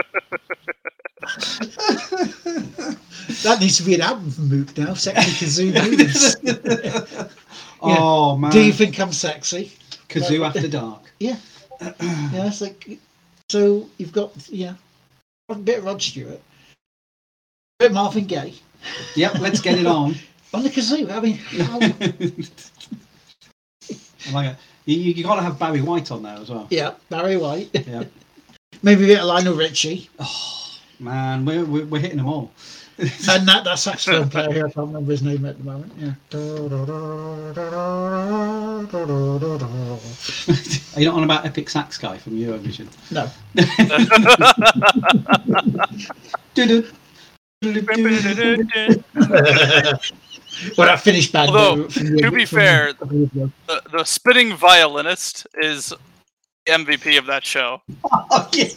That needs to be an album from Mook now. Sexy kazoo moves. oh man, Do you think I'm sexy? Kazoo after dark? Yeah. Yeah, it's like so you've got yeah, a bit of Rod Stewart, a bit of Marvin Gaye Yep, let's get it on. on the kazoo. I mean, how, like it. You, you got to have Barry White on there as well. yeah, Barry White, Yeah. maybe a bit of Lionel Richie, Oh Man, we're, we're, we're hitting them all. and that that saxophone player here. I can't remember his name at the moment. Yeah. Are you not on about Epic Sax Guy from Eurovision? No, Do-do. well, that finished bad. Although, from to be from fair, a couple of years ago. the, the spinning violinist is the MVP of that show. Oh, yeah.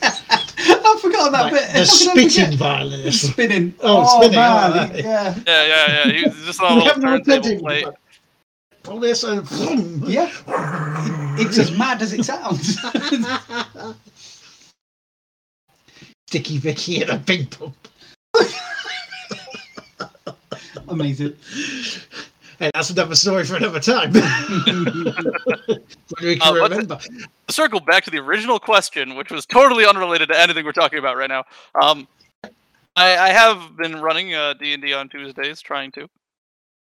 I forgot that Like, bit. the How could I spitting forget? violinist. Spinning. Oh, oh, spinning, Man. oh, right. Yeah. Yeah, yeah, yeah. He's just on a We little have no turntable idea. plate. Pull this uh, and boom. Yeah. It's as mad as it sounds. Sticky Vicky and a big pump. Amazing. Hey, that's another story for another time. we can Uh, the- remember. Circle back to the original question, which was totally unrelated to anything we're talking about right now. Um, I, I have been running uh, D&D on Tuesdays, trying to.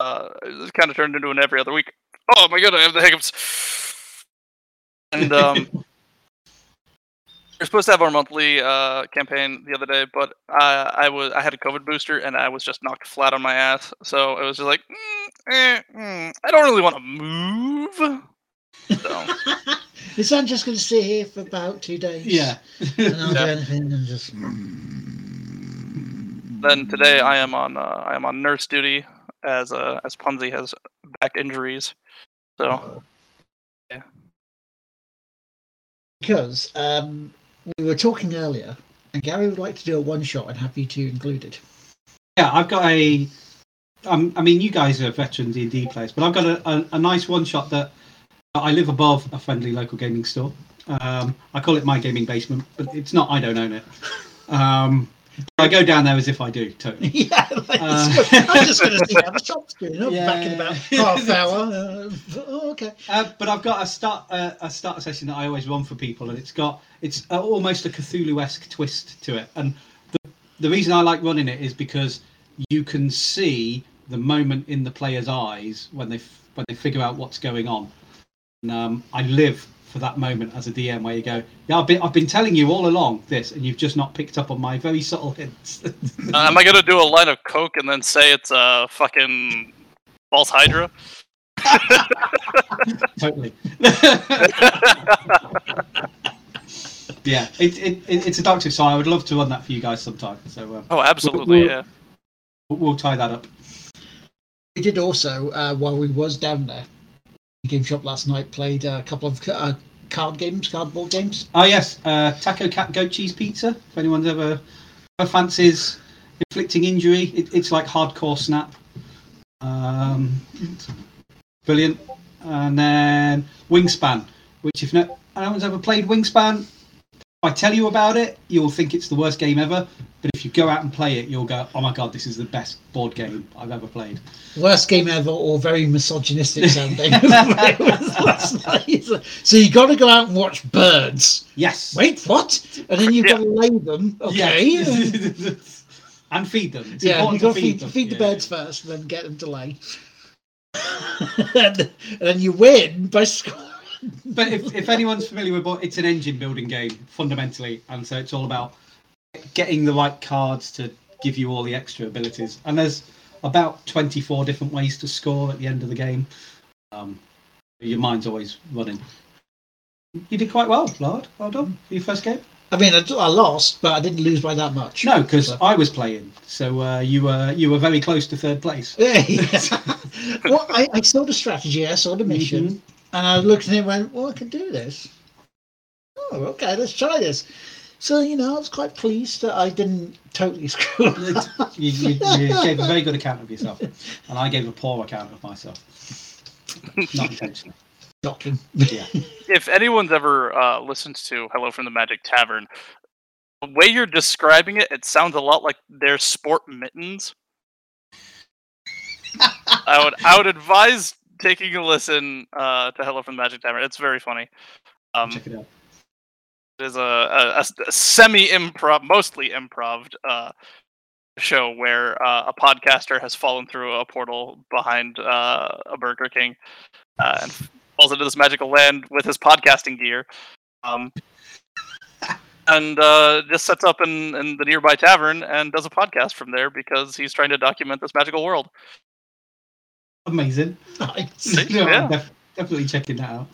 Uh, it's kind of turned into an every other week. Oh my god, I have the hiccups. And um, we're supposed to have our monthly uh, campaign the other day, but uh, I was I had a COVID booster and I was just knocked flat on my ass. So it was just like, mm, eh, mm, I don't really want to move. So Is that just going to sit here for about two days? Yeah. And I'll Yeah. do anything and just. then today I am on uh, I am on nurse duty as uh, as Punzi has back injuries. So yeah. Because um, we were talking earlier, and Gary would like to do a one shot and have you two included. Yeah, I've got a. Um, I mean, you guys are veteran D and D players, but I've got a, a, a nice one shot that I live above a friendly local gaming store. Um, I call it my gaming basement, but it's not. I don't own it. Um, I go down there as if I do. Totally. yeah, like, Uh, I'm just going to see how the shop's going. Up Yeah. back in about half hour. Uh, oh, okay. Uh, but I've got a start uh, a starter session that I always run for people, and it's got it's uh, almost a Cthulhu-esque twist to it. And the, the reason I like running it is because you can see the moment in the player's eyes when they f- when they figure out what's going on. And um, I live for that moment as a DM where you go, yeah, I've been I've been telling you all along this, and you've just not picked up on my very subtle hints. uh, am I gonna do a line of coke and then say it's a fucking false hydra? totally. yeah, it, it, it, it's a doctor, so I would love to run that for you guys sometime. So um, Oh, absolutely, Well- yeah. we'll, we'll tie that up. We did also, uh, while we was down there, the game shop last night, played a couple of uh, card games, cardboard games. Oh yes, uh, taco cat goat cheese pizza. If anyone's ever, ever fancies inflicting injury, it, it's like hardcore snap. Um, brilliant. And then Wingspan, which if no, anyone's ever played Wingspan, I tell you about it, you'll think it's the worst game ever. But if you go out and play it, you'll go, "Oh my god, this is the best board game I've ever played." Worst game ever, or very misogynistic sounding. It was last night. so you got to go out and watch birds. Yes. Wait, what? And then you've Yeah. got to lay them. Okay. Yeah. and feed them. It's yeah, you've got to feed feed, feed the Yeah. birds first, and then get them to lay. and, and then you win by scoring. But if, if anyone's familiar with what it's an engine building game fundamentally, and so it's all about getting the right cards to give you all the extra abilities. And there's about 24 different ways to score at the end of the game. Um, your mind's always running. You did quite well, Lard. Well done for your first game. I mean, I, I lost, but I didn't lose by that much. No, because I was playing, so uh, you were you were very close to third place. Yeah. well, I, I saw the strategy, I saw the mission, Mhm. And I looked at it and went, well, I can do this. Oh, okay, let's try this. So, you know, I was quite pleased that I didn't totally screw up. you, you, you gave a very good account of yourself, and I gave a poor account of myself. Not intentionally. Shocking. Yeah. If anyone's ever uh, listened to Hello from the Magic Tavern, the way you're describing it, it sounds a lot like their sport mittens. I would I would advise taking a listen uh, to Hello from the Magic Tavern. It's very funny. Um, Check it out. it is a, a, a semi improv, mostly improv uh, show where uh, a podcaster has fallen through a portal behind uh, a Burger King uh, and falls into this magical land with his podcasting gear. Um, and uh, just sets up in, in the nearby tavern and does a podcast from there because he's trying to document this magical world. Amazing. Nice. No, I'm Yeah. def- definitely checking that out.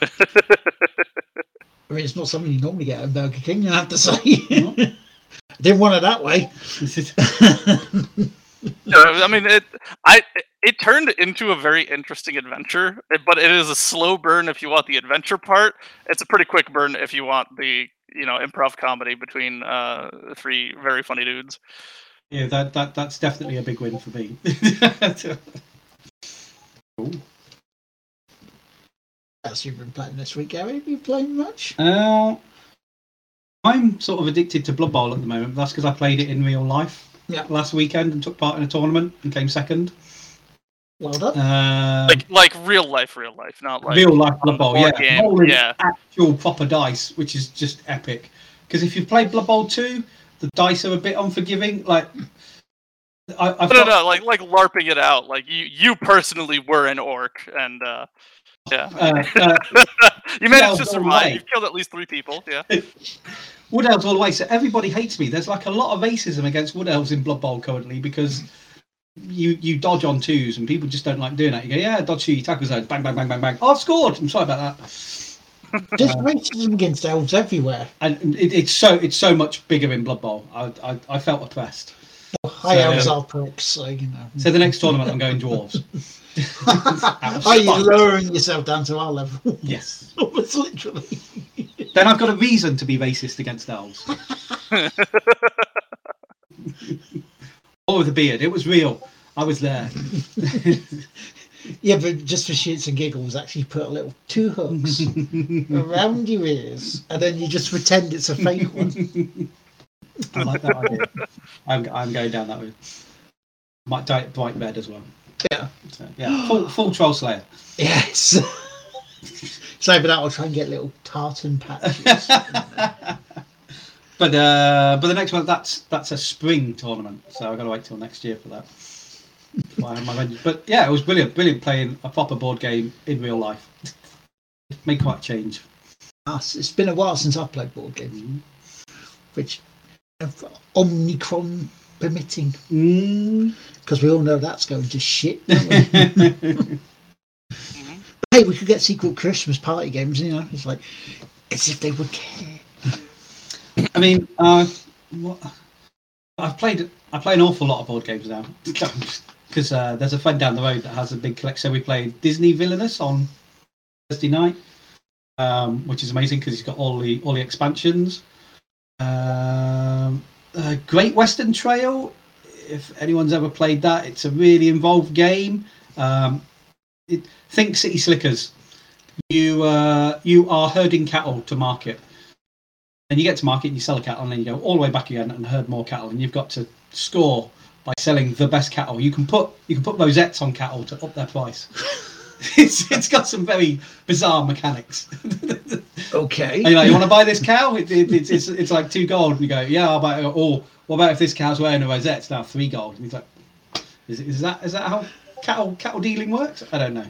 I mean, it's not something you normally get at Burger King, I have to say. I didn't want it that way. No, I mean, it. I it turned into a very interesting adventure, but it is a slow burn if you want the adventure part. It's a pretty quick burn if you want the you know improv comedy between uh, three very funny dudes. yeah, that, that that's definitely a big win for me. Cool. That's you've been playing this week, Gary. Have you playing much? Uh, I'm sort of addicted to Blood Bowl at the moment. That's because I played it in real life Yeah. last weekend and took part in a tournament and came second. Well done. Uh, Like like real life, real life, not like real life Blood Bowl, yeah. game, yeah. actual proper dice, which is just epic. Because if you've played Blood Bowl 2, the dice are a bit unforgiving. Like, I, I've no, no, no, like like larping it out. Like you you personally were an orc, and uh, Yeah. Uh, uh, you managed to survive. You've killed at least three people. Yeah. Wood elves all the way. So everybody hates me. There's like a lot of racism against wood elves in Blood Bowl currently because you you dodge on twos and people just don't like doing that. You go, yeah, dodge two, you tackle zone, bang, bang, bang, bang, bang. Oh, I've scored. I'm sorry about that. There's racism against elves everywhere. And it, it's so it's so much bigger in Blood Bowl. I I, I felt oppressed. High So- elves are pricks, so you know. So the next tournament, I'm going dwarves. Are you lowering yourself down to our level? Yes. Almost literally. Then I've got a reason to be racist against elves. or with a beard. It was real. I was there. Yeah, but just for shits and giggles, actually put a little two hooks around your ears, and then you just pretend it's a fake one. I like that idea. I'm, I'm going down that route. Might it bright red as well. Yeah. So, yeah. Full, full troll slayer. Yes. so, that, I'll try and get little tartan patches. But uh, but the next one that's that's a spring tournament, so I've got to wait till next year for that. Before I have my venue. But yeah, it was brilliant, brilliant playing a proper board game in real life. It made quite a change. Us. It's been a while since I've played board games, which of Omnicron permitting, Mm. because we all know that's going to shit. Don't we? Mhm. hey, we could get secret Christmas party games. You know, it's like as if they would care. I mean, uh, what, I've played I play an awful lot of board games now because uh, there's a friend down the road that has a big collection. So we played Disney Villainous on Thursday night, um, which is amazing because he's got all the all the expansions. Um, uh, Great Western Trail. If anyone's ever played that, it's a really involved game. Um, it, think City Slickers. You uh, you are herding cattle to market and you get to market and you sell a cattle and then you go all the way back again and herd more cattle and you've got to score by selling the best cattle you can put you can put rosettes on cattle to up their price it's, it's got some very bizarre mechanics Okay. and you're like you want to buy this cow it, it, it's, it's it's like two gold and you go yeah i'll buy it or what about if this cow's wearing a rosette it's now three gold and he's like is, is that is that how cattle cattle dealing works i don't know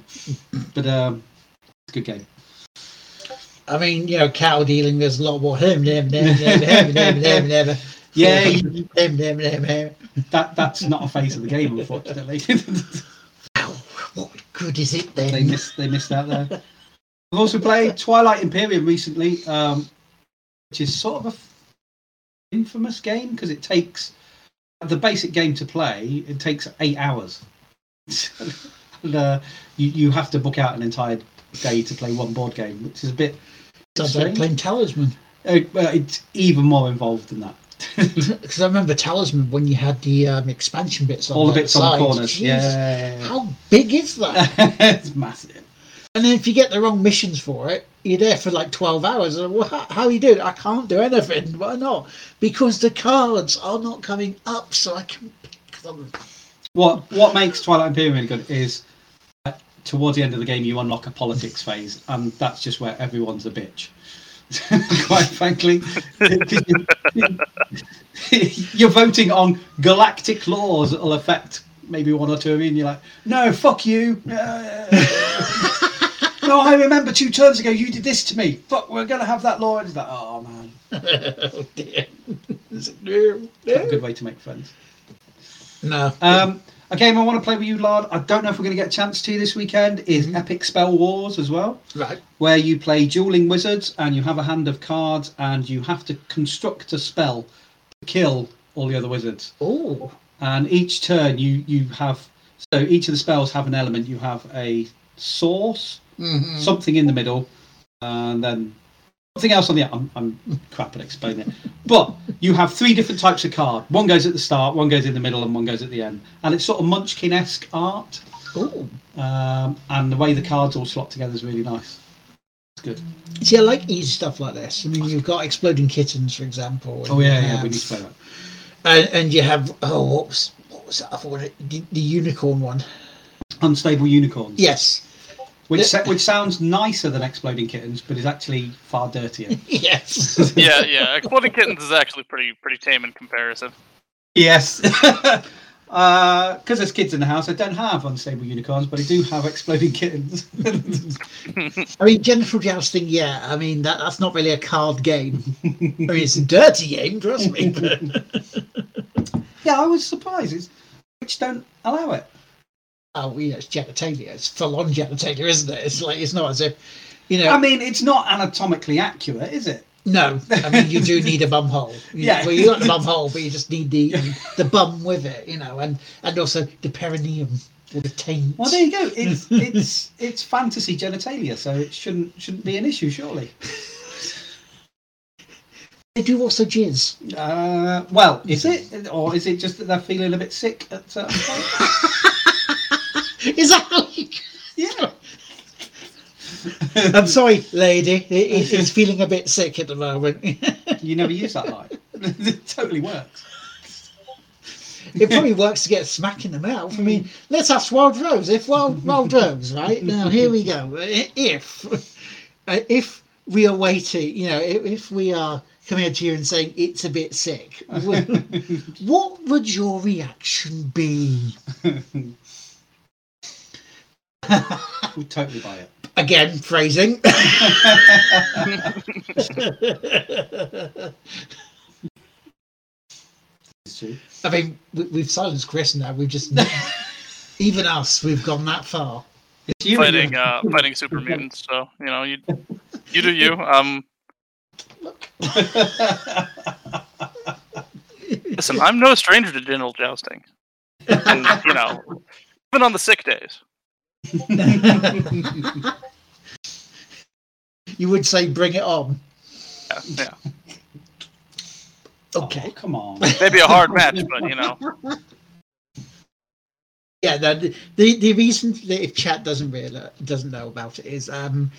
but um it's a good game I mean, you know, cattle dealing. There's a lot more him, him, him, him, him, him, him, him. Yeah, him, him, him, him, that that's not a phase of the game unfortunately what good is it then? they missed they missed out there. I've also played Twilight Imperium recently, um, which is sort of a infamous game because it takes the basic game to play. It takes eight hours. and, uh, you you have to book out an entire day to play one board game, which is a bit. Sounds like playing Talisman. Uh, well, it's even more involved than that. Because I remember Talisman when you had the um, expansion bits on All the bits on the corners. Jeez, Yeah, How big is that? it's massive. And then if you get the wrong missions for it, you're there for like 12 hours. And, well, how, how are you doing? I can't do anything. Why not? Because the cards are not coming up, so I can pick them. What what makes Twilight Imperium really good is uh, towards the end of the game you unlock a politics phase, and that's just where everyone's a bitch. Quite frankly, you're voting on galactic laws that will affect maybe one or two of you, and you're like, "No, fuck you." No, I remember two terms ago you did this to me. Fuck, we're gonna have that law. And it's like, oh man, oh, dear. Is not a good way to make friends. No. Um, a game I want to play with you, Lard. I don't know if we're going to get a chance to this weekend. Is Mhm. Epic Spell Wars as well, right. where you play dueling wizards and you have a hand of cards and you have to construct a spell to kill all the other wizards. Oh, And each turn you you have so each of the spells have an element. You have a source, Mhm. something in the middle, and then something else on the. I'm, I'm crap at explaining it, but you have three different types of card. One goes at the start, one goes in the middle, and one goes at the end. And it's sort of Munchkin-esque art, oh. um, and the way the cards all slot together is really nice. It's good. See, I like easy stuff like this. I mean, you've got exploding kittens, for example. and Oh yeah, yeah, have- we need to play that. and, and you have oh, what was what was that other one? The, the unicorn one. Unstable unicorns. Yes, which sa- which sounds nicer than exploding kittens, but is actually far dirtier. yes. yeah, yeah. Exploding kittens is actually pretty pretty tame in comparison. yes. Uh, because there's kids in the house, I don't have unstable unicorns, but I do have exploding kittens. I mean, genital jousting, yeah. I mean, that, that's not really a card game. I mean, it's a dirty game, trust me. yeah, I was surprised. It's, which don't allow it. Oh, you know, it's genitalia. It's full on genitalia, isn't it? It's like, it's not as if, you know, I mean, it's not anatomically accurate, is it? no. I mean, you do need a bum hole. You- Yeah. Well, you got the bum hole, but you just need the the bum with it, you know, and, and also the perineum or the taint. Well, there you go. It's it's it's fantasy genitalia, so it shouldn't shouldn't be an issue, surely. They do also jizz. Uh, well, is it, or is it just that they're feeling a bit sick at certain points? Is that how you... yeah. I'm sorry, lady. He- he- He's feeling a bit sick at the moment. You never use that line. it totally works. it probably works to get a smack in the mouth. I mean, mm. let's ask Wild Rose. If Wild Wild Rose, right now, here we go. If if we are waiting, you know, if, if we are coming up to you and saying it's a bit sick, what would your reaction be? We'd totally buy it. Again, phrasing. I mean, we, we've silenced Chris now. We've just even us, we've gone that far. You. fighting uh, fighting super mutants. So you know, you you do you. Um, listen, I'm no stranger to genital jousting, and you know, even on the sick days. You would say, bring it on. Yeah, yeah. Okay. Oh, come on. maybe a hard match, but you know, Yeah, the, the the reason that if chat doesn't really doesn't know about it is um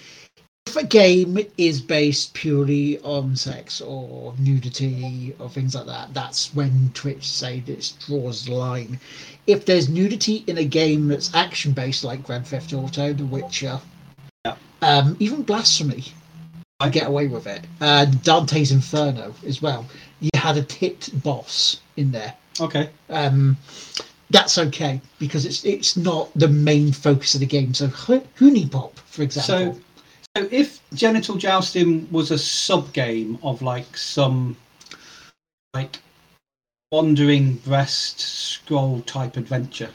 if a game is based purely on sex or nudity or things like that, that's when Twitch say this draws the line. If there's nudity in a game that's action based like Grand Theft Auto, The Witcher, Yeah. um, even Blasphemy, I get away with it. Uh, Dante's Inferno as well. You had a tit boss in there Okay. um, that's okay because it's it's not the main focus of the game. So Ho- HuniePop, for example, So, so if genital jousting was a sub game of like some like wandering breast scroll type adventure,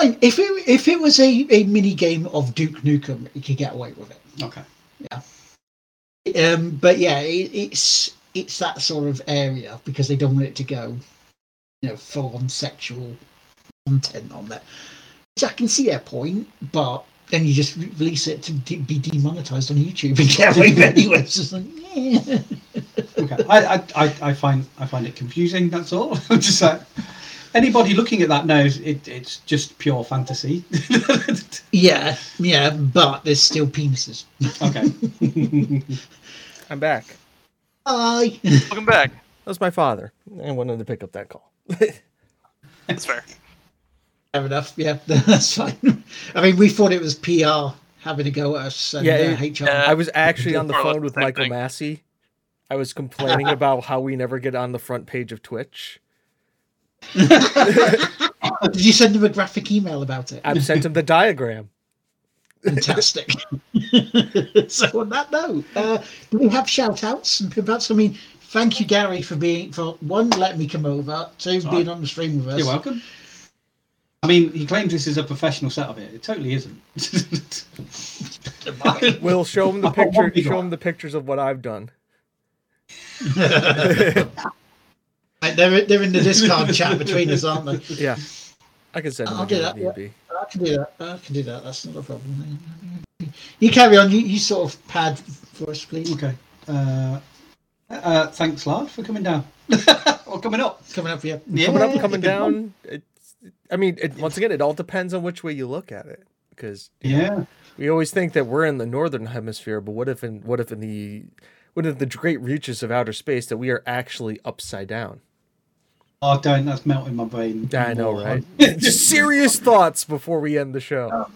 if it if it was a, a mini game of Duke Nukem, you could get away with it. okay. Yeah. Um, but yeah, it, it's it's that sort of area because they don't want it to go, you know, full on sexual content on there. Which I can see their point, but then you just release it to de- be demonetized on YouTube and get away with anyway. It's just like, yeah. Okay. I, I, I, I find I find it confusing. That's all. I'm just like anybody looking at that knows it, it's just pure fantasy. Yeah, yeah, but there's still penises. okay. I'm back. Hi. welcome back. That was my father. I wanted to pick up that call. That's fair. Fair enough. Yeah, that's fine. I mean, we thought it was PR having a go at us and Yeah, uh, it- HR. uh, I was actually on the More or less phone with Michael thing. Masi. I was complaining about how we never get on the front page of Twitch. Did you send him a graphic email about it? I've sent him the diagram. Fantastic. so on that note, uh, do we have shout outs and pimp outs? I mean, thank you, Gary, for being for one, letting me come over, two, Sorry. being on the stream with us. You're welcome. I mean, he claims this is a professional setup here. It It totally isn't. We'll show him the I've got one picture. Show him the pictures of what I've done. Right, they're, they're in the Discord chat between us, aren't they? Yeah, I can send him I'll again do that, yeah. I can do that. I can do that. That's not a problem. You carry on. You, you sort of pad for us, please. okay. Uh, uh, thanks, Lard, for coming down or coming up. Coming up here. Yeah. Coming up, Yeah, coming down. It's, I mean, it, once again, it all depends on which way you look at it. Because Yeah. we always think that we're in the northern hemisphere, but what if in what if in the what if the great reaches of outer space that we are actually upside down? Oh, don't. That's melting my brain. I know, right? Just serious thoughts before we end the show. Oh.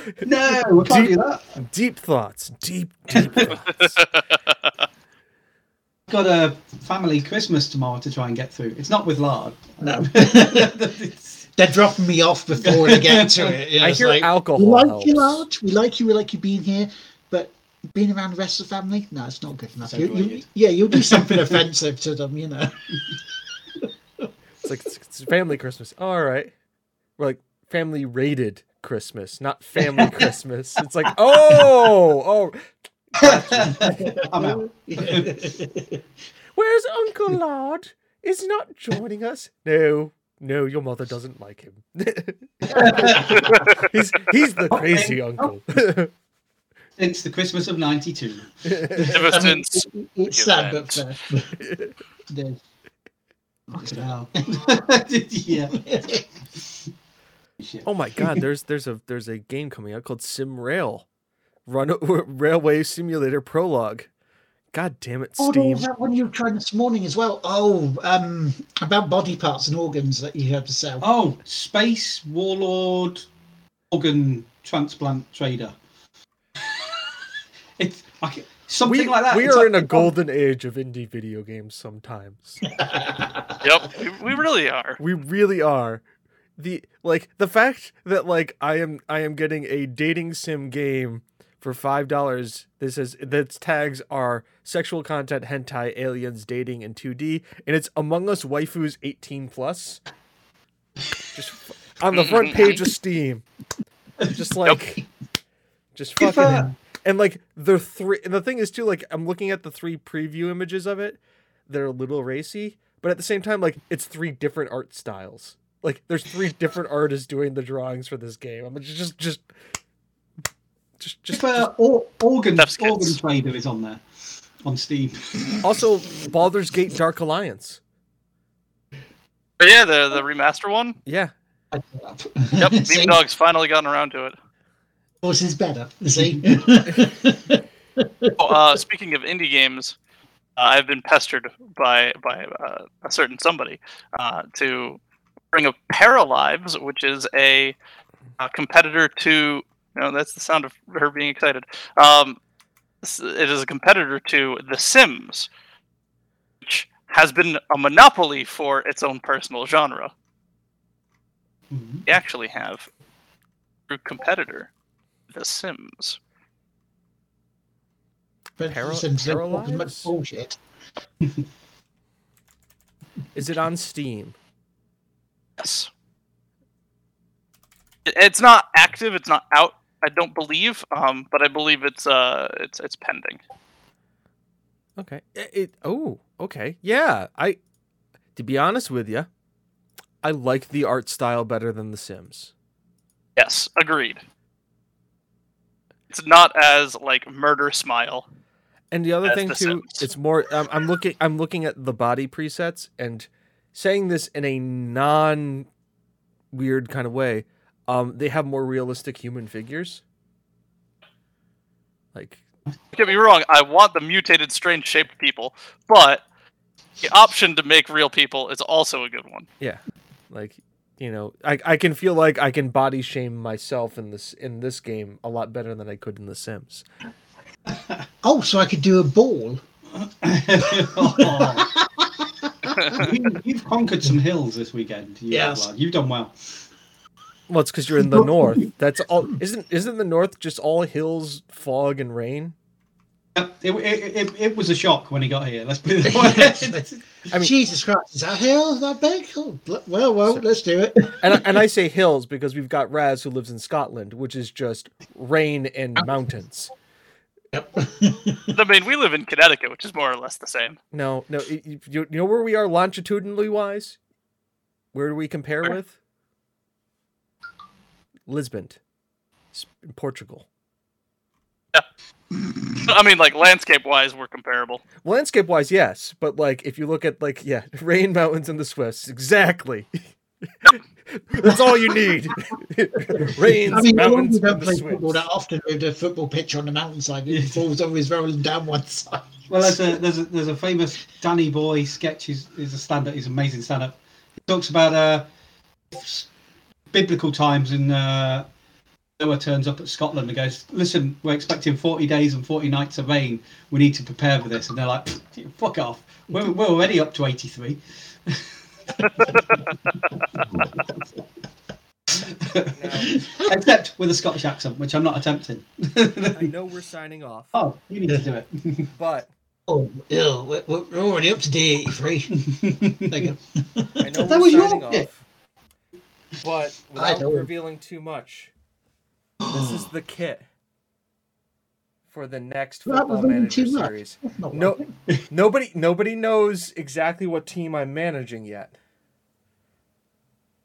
no, we can't do that. Deep thoughts. Deep, deep thoughts. got a family Christmas tomorrow to try and get through. It's not with lard. No. It's- They're dropping me off before they get to it. You know, I hear like, alcohol We like helps. you, lad. We like you. We like you being here. But being around the rest of the family, no, it's not good enough. You, you, yeah, you'll do something offensive to them, you know. It's like it's, it's family Christmas. All right, we're like family rated Christmas, not family Christmas. It's like oh oh, I'm out. where's Uncle Lard? Is he not joining us? No, no, your mother doesn't like him. he's he's the crazy uncle. Since the Christmas of '92. Ever since it's sad, but fair. There's- Wow. yeah. Oh my god, there's there's a there's a game coming out called Sim Rail, Run Railway Simulator Prologue. God damn it, Oh, there was that one you were trying this morning as well. Oh, um, about body parts and organs that you had to sell. Oh, space warlord organ transplant trader. it's I ca- something We, like that. we It's are like- in a golden age of indie video games sometimes. Yep, we, we really are. We really are. The like the fact that like I am I am getting a dating sim game for five dollars. This is that's tags are sexual content, hentai, aliens, dating, and 2D, and it's Among Us waifus 18 plus. Just on the front page of Steam. Just like just fucking uh, and like the three and the thing is too like i'm looking at the three preview images of it they're a little racy but at the same time like it's three different art styles like there's three different artists doing the drawings for this game i'm just just just just just, if uh, or, organ organ trader is on there on Steam. also baldur's gate dark alliance But yeah, the the remaster one. yeah Yep, See? Meme Dog's finally gotten around to it. Yours is better. See? Oh, uh, speaking of indie games, uh, I've been pestered by by uh, a certain somebody uh, to bring up Paralives, which is a, uh competitor to. No, that's the sound of her being excited. Um, it is a competitor to The Sims, which has been a monopoly for its own personal genre. Mhm. We actually have a competitor, The Sims. but Para- Sims don't talk as Paralyze? much bullshit. is it on steam Yes. It's not active. It's not out. I don't believe. Um, but I believe it's uh, it's it's pending. okay it, it oh okay yeah i to be honest with you i like the art style better than the sims Yes, agreed. It's not as like murder smile. And the other thing The too, Sims. it's more. Um, I'm looking. I'm looking at the body presets and saying this in a non weird kind of way. Um, they have more realistic human figures. Like Don't get me wrong. I want the mutated, strange shaped people, but the option to make real people is also a good one. Yeah, like you know, I I can feel like I can body shame myself in this in this game a lot better than I could in The Sims. Oh, so I could do a ball. Oh. you, you've conquered some hills this weekend. You Yes. lad. You've done well. Well, it's because you're in the north. That's all. Isn't isn't the north just all hills, fog, and rain? Uh, it, it, it, it was a shock when he got here. Let's put it that way. I mean- Jesus Christ, is that hill that big? Oh, bl- well, well, let's do it. and I- and I say hills because we've got Raz who lives in Scotland, which is just rain and mountains. Yep. I mean, we live in Connecticut, which is more or less the same. No, no, y- y- you, you know where we are longitudinally wise. Where do we compare Where? with? Lisbon, S- in Portugal. I mean, like landscape wise, we're comparable. Landscape wise, yes, but like if you look at like yeah, rain, mountains, and the Swiss, exactly. That's all you need. Rains, I mean, no mountains, wonder don't the play Swiss. football that often with a football pitch on the mountainside. It falls always rolling down one side. Well, there's a there's a there's a famous Danny Bhoy sketch. He's, he's a stand up. He's an amazing stand up. He talks about uh, biblical times in uh, Noah turns up at Scotland and goes, "Listen, we're expecting 40 days and 40 nights of rain. We need to prepare for this." And they're like, "Fuck off. We're, we're already up to 83." Except with a Scottish accent, which I'm not attempting. I know we're signing off, oh, you need to do it. but Oh, ew, we're, we're already up to day 83. there you go. I know That we're was your signing pick. off. But I without know. revealing too much, this is the kit for the next Without football revealing manager too much. series. No, nobody, nobody knows exactly what team I'm managing yet.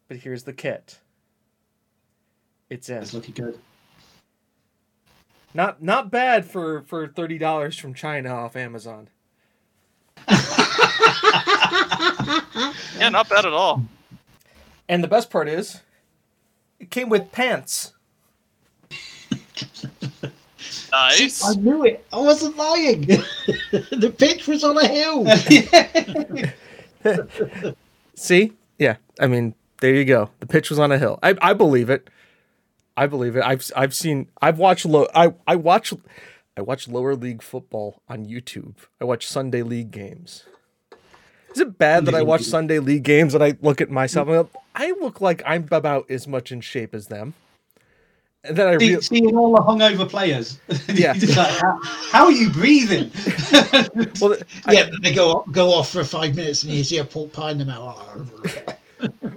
But here's the kit. It's in. It's looking good. Not not bad for for thirty dollars from China off Amazon. Yeah, not bad at all. And the best part is, it came with pants. Nice. I knew it. I wasn't lying. the pitch was on a hill. See? Yeah. I mean, there you go. The pitch was on a hill. I, I believe it. I believe it. I've I've seen I've watched low I I watch I watch lower league football on YouTube. I watch Sunday league games. Is it bad that I watch Sunday league games and I look at myself and go, I look like I'm about as much in shape as them? And then I See, seeing all the hungover players. Yeah. Like, how, how are you breathing? well, I- yeah, they go go off for five minutes and you see a pork pie in the mouth.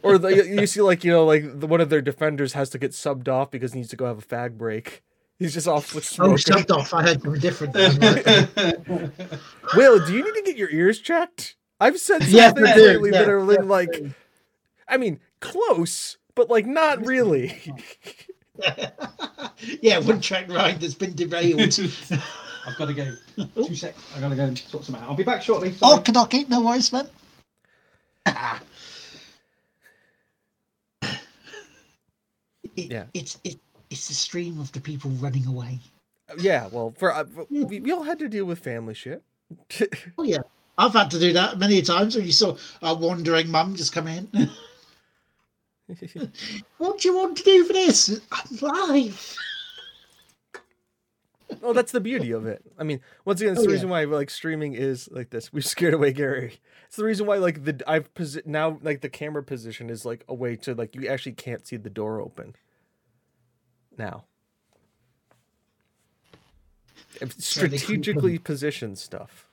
or the, you see like you know like the, one of their defenders has to get subbed off because he needs to go have a fag break. He's just off with Oh, subbed off. I had something different. Will, do you need to get your ears checked? I've said some Yes, things I do, that are in, yes, like, I. I mean, close, but like not really. yeah, one track ride that's been derailed. I've got to go. Two seconds. I've got to go and sort some out. I'll be back shortly. oh, Sorry. Kanaki, no worries, man. It, Yeah. It's it, it's the stream of the people running away. yeah, well, for uh, we, we all had to deal with family shit. Oh yeah, I've had to do that many times. When you saw a wandering mum just come in. what do you want to do for this? I'm live. well, that's the beauty of it. I mean, once again, it's Oh, the yeah. reason why like streaming is like this. We scared away Gary. It's the reason why like the I've posi- now like the camera position is like a way to like you actually can't see the door open. Now. I've So they couldn't strategically positioned stuff.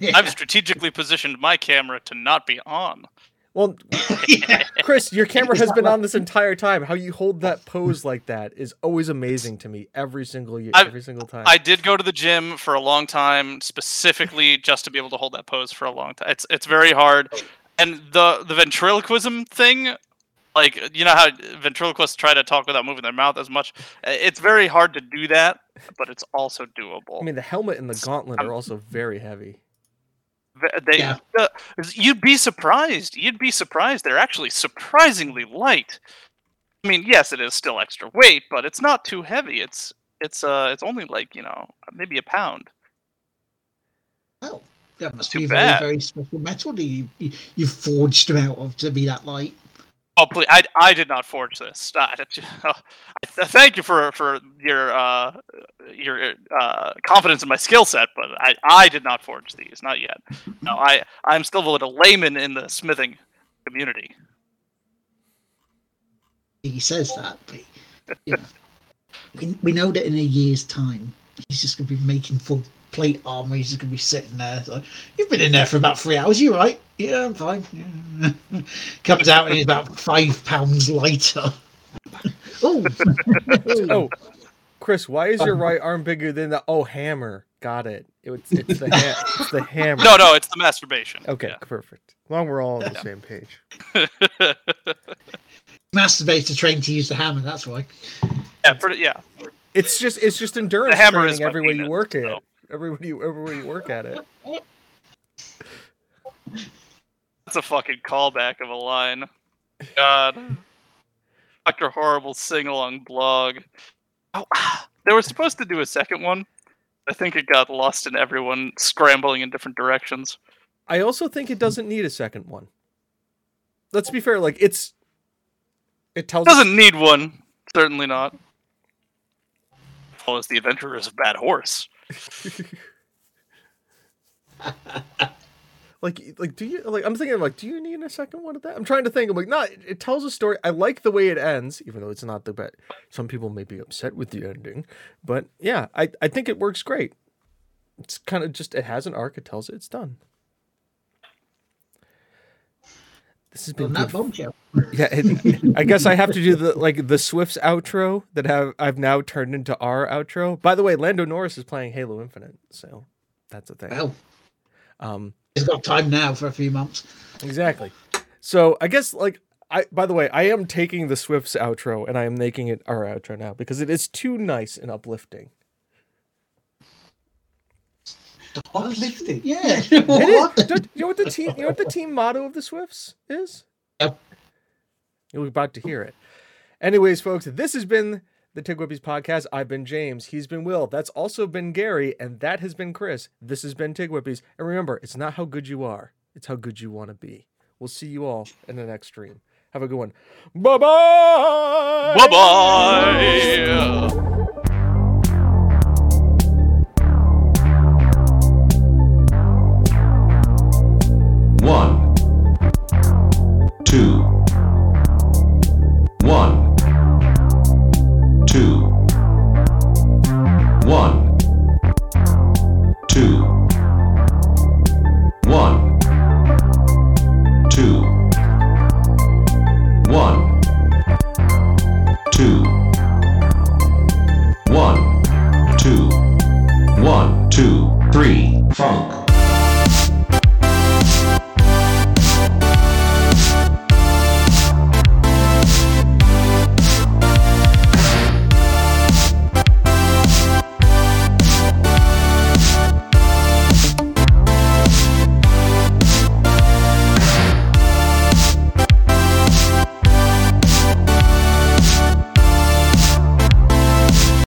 Yeah. I've strategically positioned my camera to not be on. Well, yeah. Chris, your camera has been on this entire time. How you hold that pose like that is always amazing to me every single year, every single time. I did go to the gym for a long time, specifically just to be able to hold that pose for a long time. It's it's very hard, and the the ventriloquism thing, like you know how ventriloquists try to talk without moving their mouth as much. It's very hard to do that, but it's also doable. I mean, the helmet and the gauntlet are um, also very heavy. They, Yeah. uh, you'd be surprised. You'd be surprised. They're actually surprisingly light. I mean, yes, it is still extra weight, but it's not too heavy. It's it's uh it's only like you know maybe a pound. Oh, that must Too be very very special metal that you, you you forged them out of to be that light. Oh, please! I, I did not forge this. Uh, thank you for for your uh, your uh, confidence in my skill set, but I, I did not forge these. Not yet. No, I I'm still a layman in the smithing community. He says that, but you know, we, we know that in a year's time he's just going to be making full plate armor. He's just going to be sitting there. So, You've been in there for about three hours. You right? Yeah, I'm fine. Yeah. Comes out and he's about five pounds lighter. oh, Oh, Chris, why is your right arm bigger than the? Oh, hammer. Got it. It's it's the ha- it's the hammer. No, no, it's the masturbation. Okay, perfect. As long as we're all on the Yeah. same page. Yeah, masturbate to train to use the hammer. That's why. yeah, pretty, yeah. It's just it's just endurance the hammer training is my everywhere you work at. so. Everywhere you everywhere you work at it. That's a fucking callback of a line. God. Dr. Horrible sing along blog. Oh, they were supposed to do a second one. I think it got lost in everyone scrambling in different directions. I also think it doesn't need a second one. Let's be fair. Like it's it tells Doesn't need one. Certainly not. follows the adventurers of Bad Horse. like like do you like i'm thinking like do you need a second one of that? I'm trying to think. I'm like not it tells a story. I like the way it ends even though it's not the best. Some people may be upset with the ending but yeah i i think it works great. It's kind of just it has an arc it tells it it's done this has been that good bombshell. yeah it, i guess i have to do the like the swift's outro that have i've now turned into our outro by the way lando norris is playing halo infinite so that's a thing Well, um he's got time now for a few months. Exactly. So I guess like I by the way, I am taking the Swift's outro and I am making it our outro now because it is too nice and uplifting. Uplifting. Yeah. It What? is. Don't- you know what the team you know what the team motto of the Swifts is? Yep. You're about to hear it. Anyways, folks, this has been the Tig Whippies podcast. I've been James. He's been Will. That's also been Gary. And that has been Chris. This has been Tig Whippies. And remember, it's not how good you are, it's how good you want to be. We'll see you all in the next stream. Have a good one. Bye bye. Bye bye.